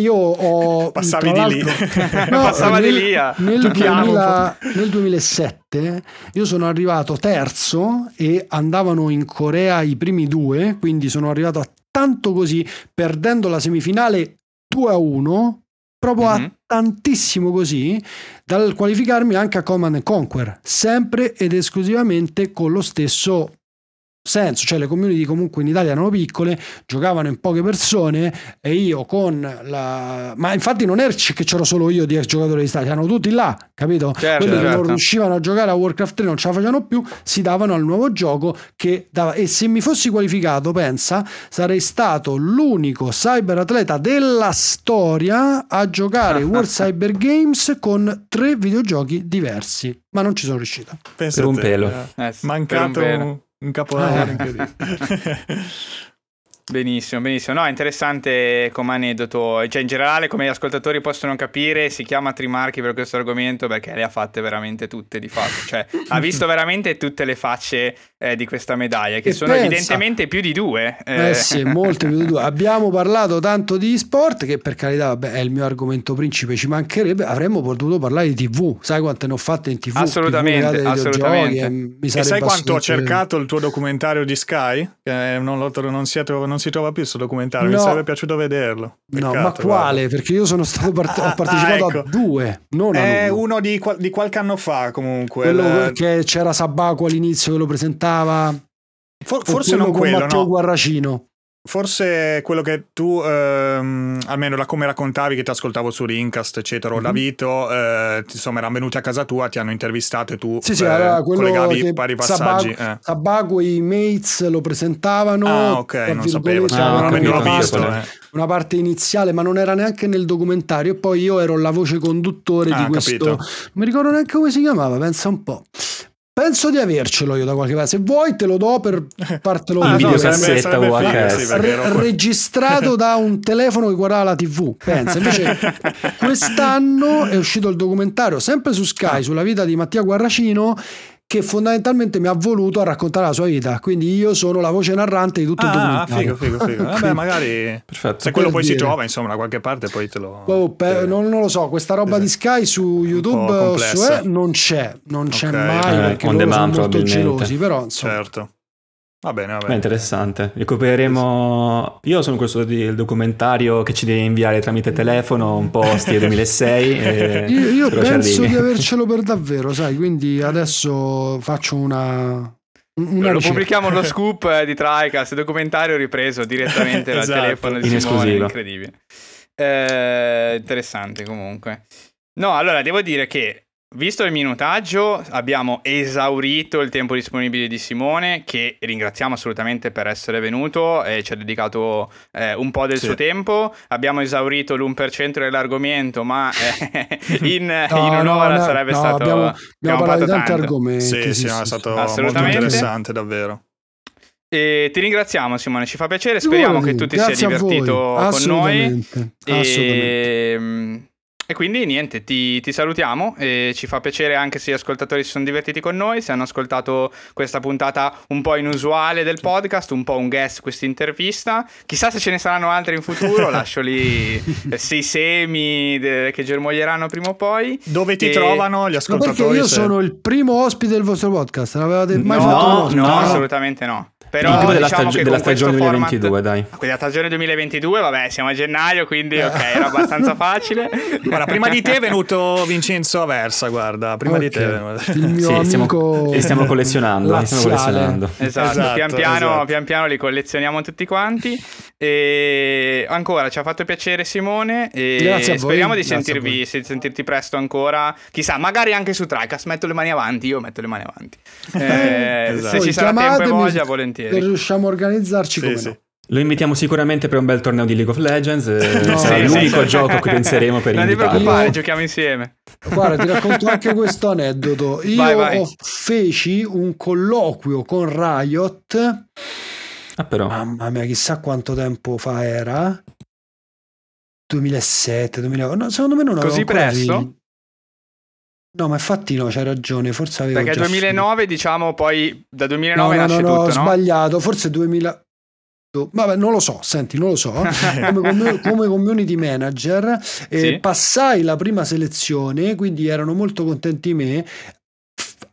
io ho passavi di lì no, passava nel, di lì a... nel, 2000, nel 2007 io sono arrivato terzo e andavano in Corea i primi due quindi sono arrivato a tanto così perdendo la semifinale 2 a 1 proprio mm-hmm. a tantissimo così dal qualificarmi anche a Command Conquer, sempre ed esclusivamente con lo stesso senso, cioè le community comunque in Italia erano piccole, giocavano in poche persone e io con la... ma infatti non era che c'ero solo io di giocatori di Stadia, erano tutti là, capito? Certo, Quelli certo. che non riuscivano a giocare a Warcraft 3 non ce la facevano più, si davano al nuovo gioco che dava... e se mi fossi qualificato, pensa, sarei stato l'unico cyber atleta della storia a giocare World Cyber Games con tre videogiochi diversi, ma non ci sono riuscito. Pensa per un pelo. Eh, mancato un, pelo. Un capolavoro incredibile. Benissimo, benissimo. No, è interessante come aneddoto. Cioè, in generale, come gli ascoltatori possono capire, si chiama Trimarchi per questo argomento perché le ha fatte veramente tutte di fatto. Cioè, ha visto veramente tutte le facce eh, di questa medaglia, che e sono pensa, evidentemente più di due. Eh, eh sì, molte più di due. Abbiamo parlato tanto di sport, che per carità vabbè, è il mio argomento principe, ci mancherebbe. Avremmo potuto parlare di TV. Sai quante ne ho fatte in TV? Assolutamente, TV, assolutamente. E, e sai quanto ho cercato il tuo documentario di Sky? Che non, lo, non, si, non si trova più questo documentario, no. mi sarebbe piaciuto vederlo. Peccato, no, ma quale? Guarda. Perché io sono stato part- ah, ho partecipato ah, ecco. a due, non È uno, uno di, di, qualche anno fa comunque. Quello il... che c'era Sabaco all'inizio che lo presentava For, forse non quello, Matteo no. Guarracino. Forse quello che tu, ehm, almeno da come raccontavi, che ti ascoltavo su Rincast, eccetera, o mm-hmm. da Vito, eh, insomma, erano venuti a casa tua, ti hanno intervistato e tu sì, sì, allora, collegavi vari passaggi. Sabago, eh. Sabago e i mates lo presentavnon Ah, ok, non sapevo, cioè, ah, non l'ho visto. Eh. Una parte iniziale, ma non era neanche nel documentario. E poi io ero la voce conduttore ah, di questo. Capito. Non mi ricordo neanche come si chiamava, pensa un po'. Penso di avercelo io da qualche parte. Se vuoi, te lo do per fartelo ah, no, sarebbe, sarebbe VHS. Re- registrato da un telefono che guardava la TV. Pensa, invece, quest'anno è uscito il documentario sempre su Sky sulla vita di Mattia Guarracino che fondamentalmente mi ha voluto a raccontare la sua vita. Quindi io sono la voce narrante di tutto ah, il documentario. figo, figo, figo. Vabbè, magari Perfetto. se quello poi dire. si trova, insomma, da qualche parte poi te lo... Oh, per, non, non, lo so, questa roba di Sky su YouTube su, eh, non c'è, non c'è okay. mai, eh, perché loro sono molto gelosi, però insomma... Certo. Va bene, va bene. È interessante. Recupereremo. Io sono questo del documentario che ci devi inviare tramite telefono, un po' stile 2006. E... io, io penso di avercelo per davvero, sai. Quindi adesso faccio una. Una lo pubblichiamo lo scoop eh, di Tricast, documentario ripreso direttamente dal esatto. telefono di In Simone, esclusiva. incredibile. Eh, interessante comunque. No, allora devo dire che Visto il minutaggio, abbiamo esaurito il tempo disponibile di Simone, che ringraziamo assolutamente per essere venuto e ci ha dedicato eh, un po' del sì. suo tempo. Abbiamo esaurito l'1% dell'argomento, ma eh, in, no, in, un'ora no, sarebbe no, stato. Abbiamo, abbiamo, abbiamo parlato di tanti tanto. argomenti. Sì, sì, sì, è stato molto interessante, davvero. E ti ringraziamo Simone, ci fa piacere, speriamo che tu ti sia divertito con noi. E, e quindi niente, ti, ti, salutiamo e ci fa piacere anche se gli ascoltatori si sono divertiti con noi, se hanno ascoltato questa puntata un po' inusuale del podcast, un po' un guest questa intervista. Chissà se ce ne saranno altre in futuro, lascio lì sei semi de- che germoglieranno prima o poi. Dove ti e... trovano gli ascoltatori? Ma perché io se... sono il primo ospite del vostro podcast, l'avevate mai no, fatto? No, no, assolutamente no. Però diciamo della, stag- della stagione 2022, format... dai. Della stagione 2022, vabbè, siamo a gennaio, quindi ok, era abbastanza facile. Guarda, prima di te è venuto Vincenzo Aversa, guarda, prima okay. di te. Il mio sì, amico... Stiamo, li stiamo collezionando, li stiamo collezionando. Esatto, esatto, pian, piano, esatto. pian piano li collezioniamo tutti quanti. E ancora, ci ha fatto piacere Simone e Grazie speriamo di sentirvi, sentirti presto ancora. Chissà, magari anche su Tricast, metto le mani avanti, io metto le mani avanti. Eh, esatto. Se ci sarà tempo e voglia, volentieri volentieri. Se riusciamo a organizzarci sì, come sì. no. Lo invitiamo sicuramente per un bel torneo di League of Legends. No, sarà sì, l'unico sì, gioco a cui penseremo per non invitarlo. Non ti preoccupare, giochiamo insieme. Guarda, ti racconto anche questo aneddoto. Io vai, vai. feci un colloquio con Riot. Ah, però. Mamma mia, chissà quanto tempo fa era. 2007, 2008. No, secondo me non avevo Così presto? No, ma infatti no, c'hai ragione, forse avevo Perché 2009, finito. diciamo, poi da 2009 no, nasce no, no, tutto, no? ho sbagliato, forse 2000 Vabbè, non lo so, senti, non lo so. Come, come community manager eh, sì. passai la prima selezione, quindi erano molto contenti di me.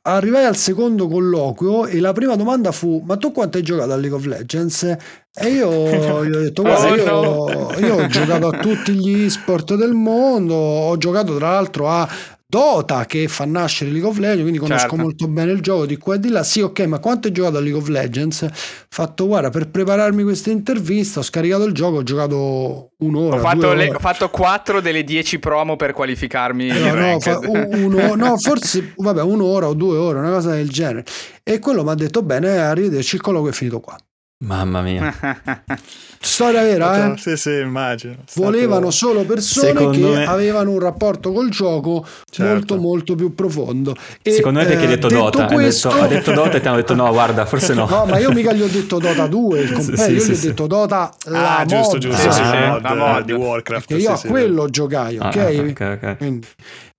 Arrivai al secondo colloquio e la prima domanda fu: Ma tu quanto hai giocato a League of Legends? E io gli ho detto: Guarda, oh, io, io ho giocato a tutti gli sport del mondo, ho giocato tra l'altro a Dota che fa nascere League of Legends, quindi conosco certo. molto bene il gioco di qua e di là. Sì, ok, ma quanto hai giocato a League of Legends? Fatto, guarda, per prepararmi questa intervista ho scaricato il gioco, ho giocato un'ora. Ho fatto, le, ho fatto 4 delle 10 promo per qualificarmi. No, no, fa, uno, no, forse, vabbè, un'ora o due ore, una cosa del genere. E quello mi ha detto, bene, arrivederci, il colloquio è finito qua. Mamma mia. Storia vera, eh? Sì, sì, immagino. Volevano solo persone Secondo che me... avevano un rapporto col gioco certo. molto molto più profondo. E, Secondo me perché eh, hai detto Dota, questo... ha, detto, ha detto Dota e ti hanno detto no, guarda, forse no. No, ma io mica gli ho detto Dota 2, il compendio, sì, io sì, gli ho detto Dota la ah, giusto, giusto, ah, sì, sì, mod, la mod di Warcraft. Perché io a quello giocai, ok? Ah, okay, okay. Quindi,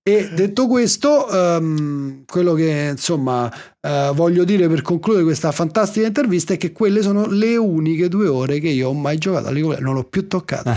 e detto questo, um, quello che insomma uh, voglio dire per concludere questa fantastica intervista è che quelle sono le uniche due ore che io ho mai giocato a League of Legends, non l'ho più toccato.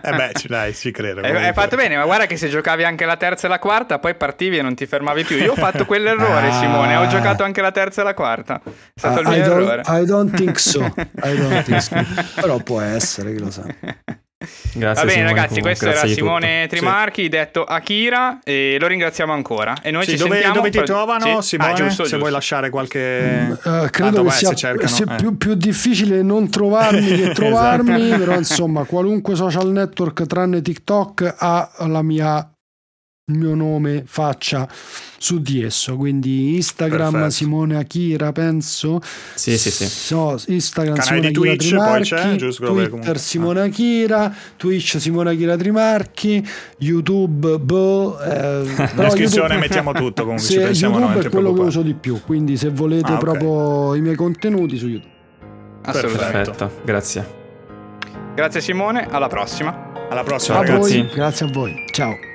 eh beh, dai, ci credo. Hai, hai fatto bene, ma guarda che se giocavi anche la terza e la quarta, poi partivi e non ti fermavi più. Io ho fatto quell'errore, ah. Simone, ho giocato anche la terza e la quarta. È stato uh, il mio I errore. I don't think so. I don't think so. Però può essere, chi lo sa. Grazie, Va bene, Simone, ragazzi, questo era Simone tutto. Trimarchi, sì. detto Akira, e lo ringraziamo ancora. E noi sì, ci dove, sentiamo. Dove ti trovano, sì. Simone? Ah, giusto, se giusto. vuoi lasciare qualche. Uh, credo ah, che sia, sia eh. più, più, difficile non trovarmi che esatto. trovarmi, esatto. però insomma, qualunque social network tranne TikTok ha la mia mio nome, faccia su di esso. Quindi Instagram Perfetto. Simone Akira, penso. Sì, sì, sì. So, Instagram Canale Simone di Akira Twitch, Trimarchi, poi c'è, giusto Twitter Simone ah. Akira, Twitch Simone Akira Trimarchi, YouTube, boh. Eh, In descrizione YouTube, mettiamo tutto comunque. Se, YouTube è quello che uso di più, quindi se volete ah, okay. proprio i miei contenuti su YouTube. Assolutamente. Perfetto, grazie. Grazie Simone, alla prossima. Alla prossima a ragazzi. Voi, grazie a voi. Ciao.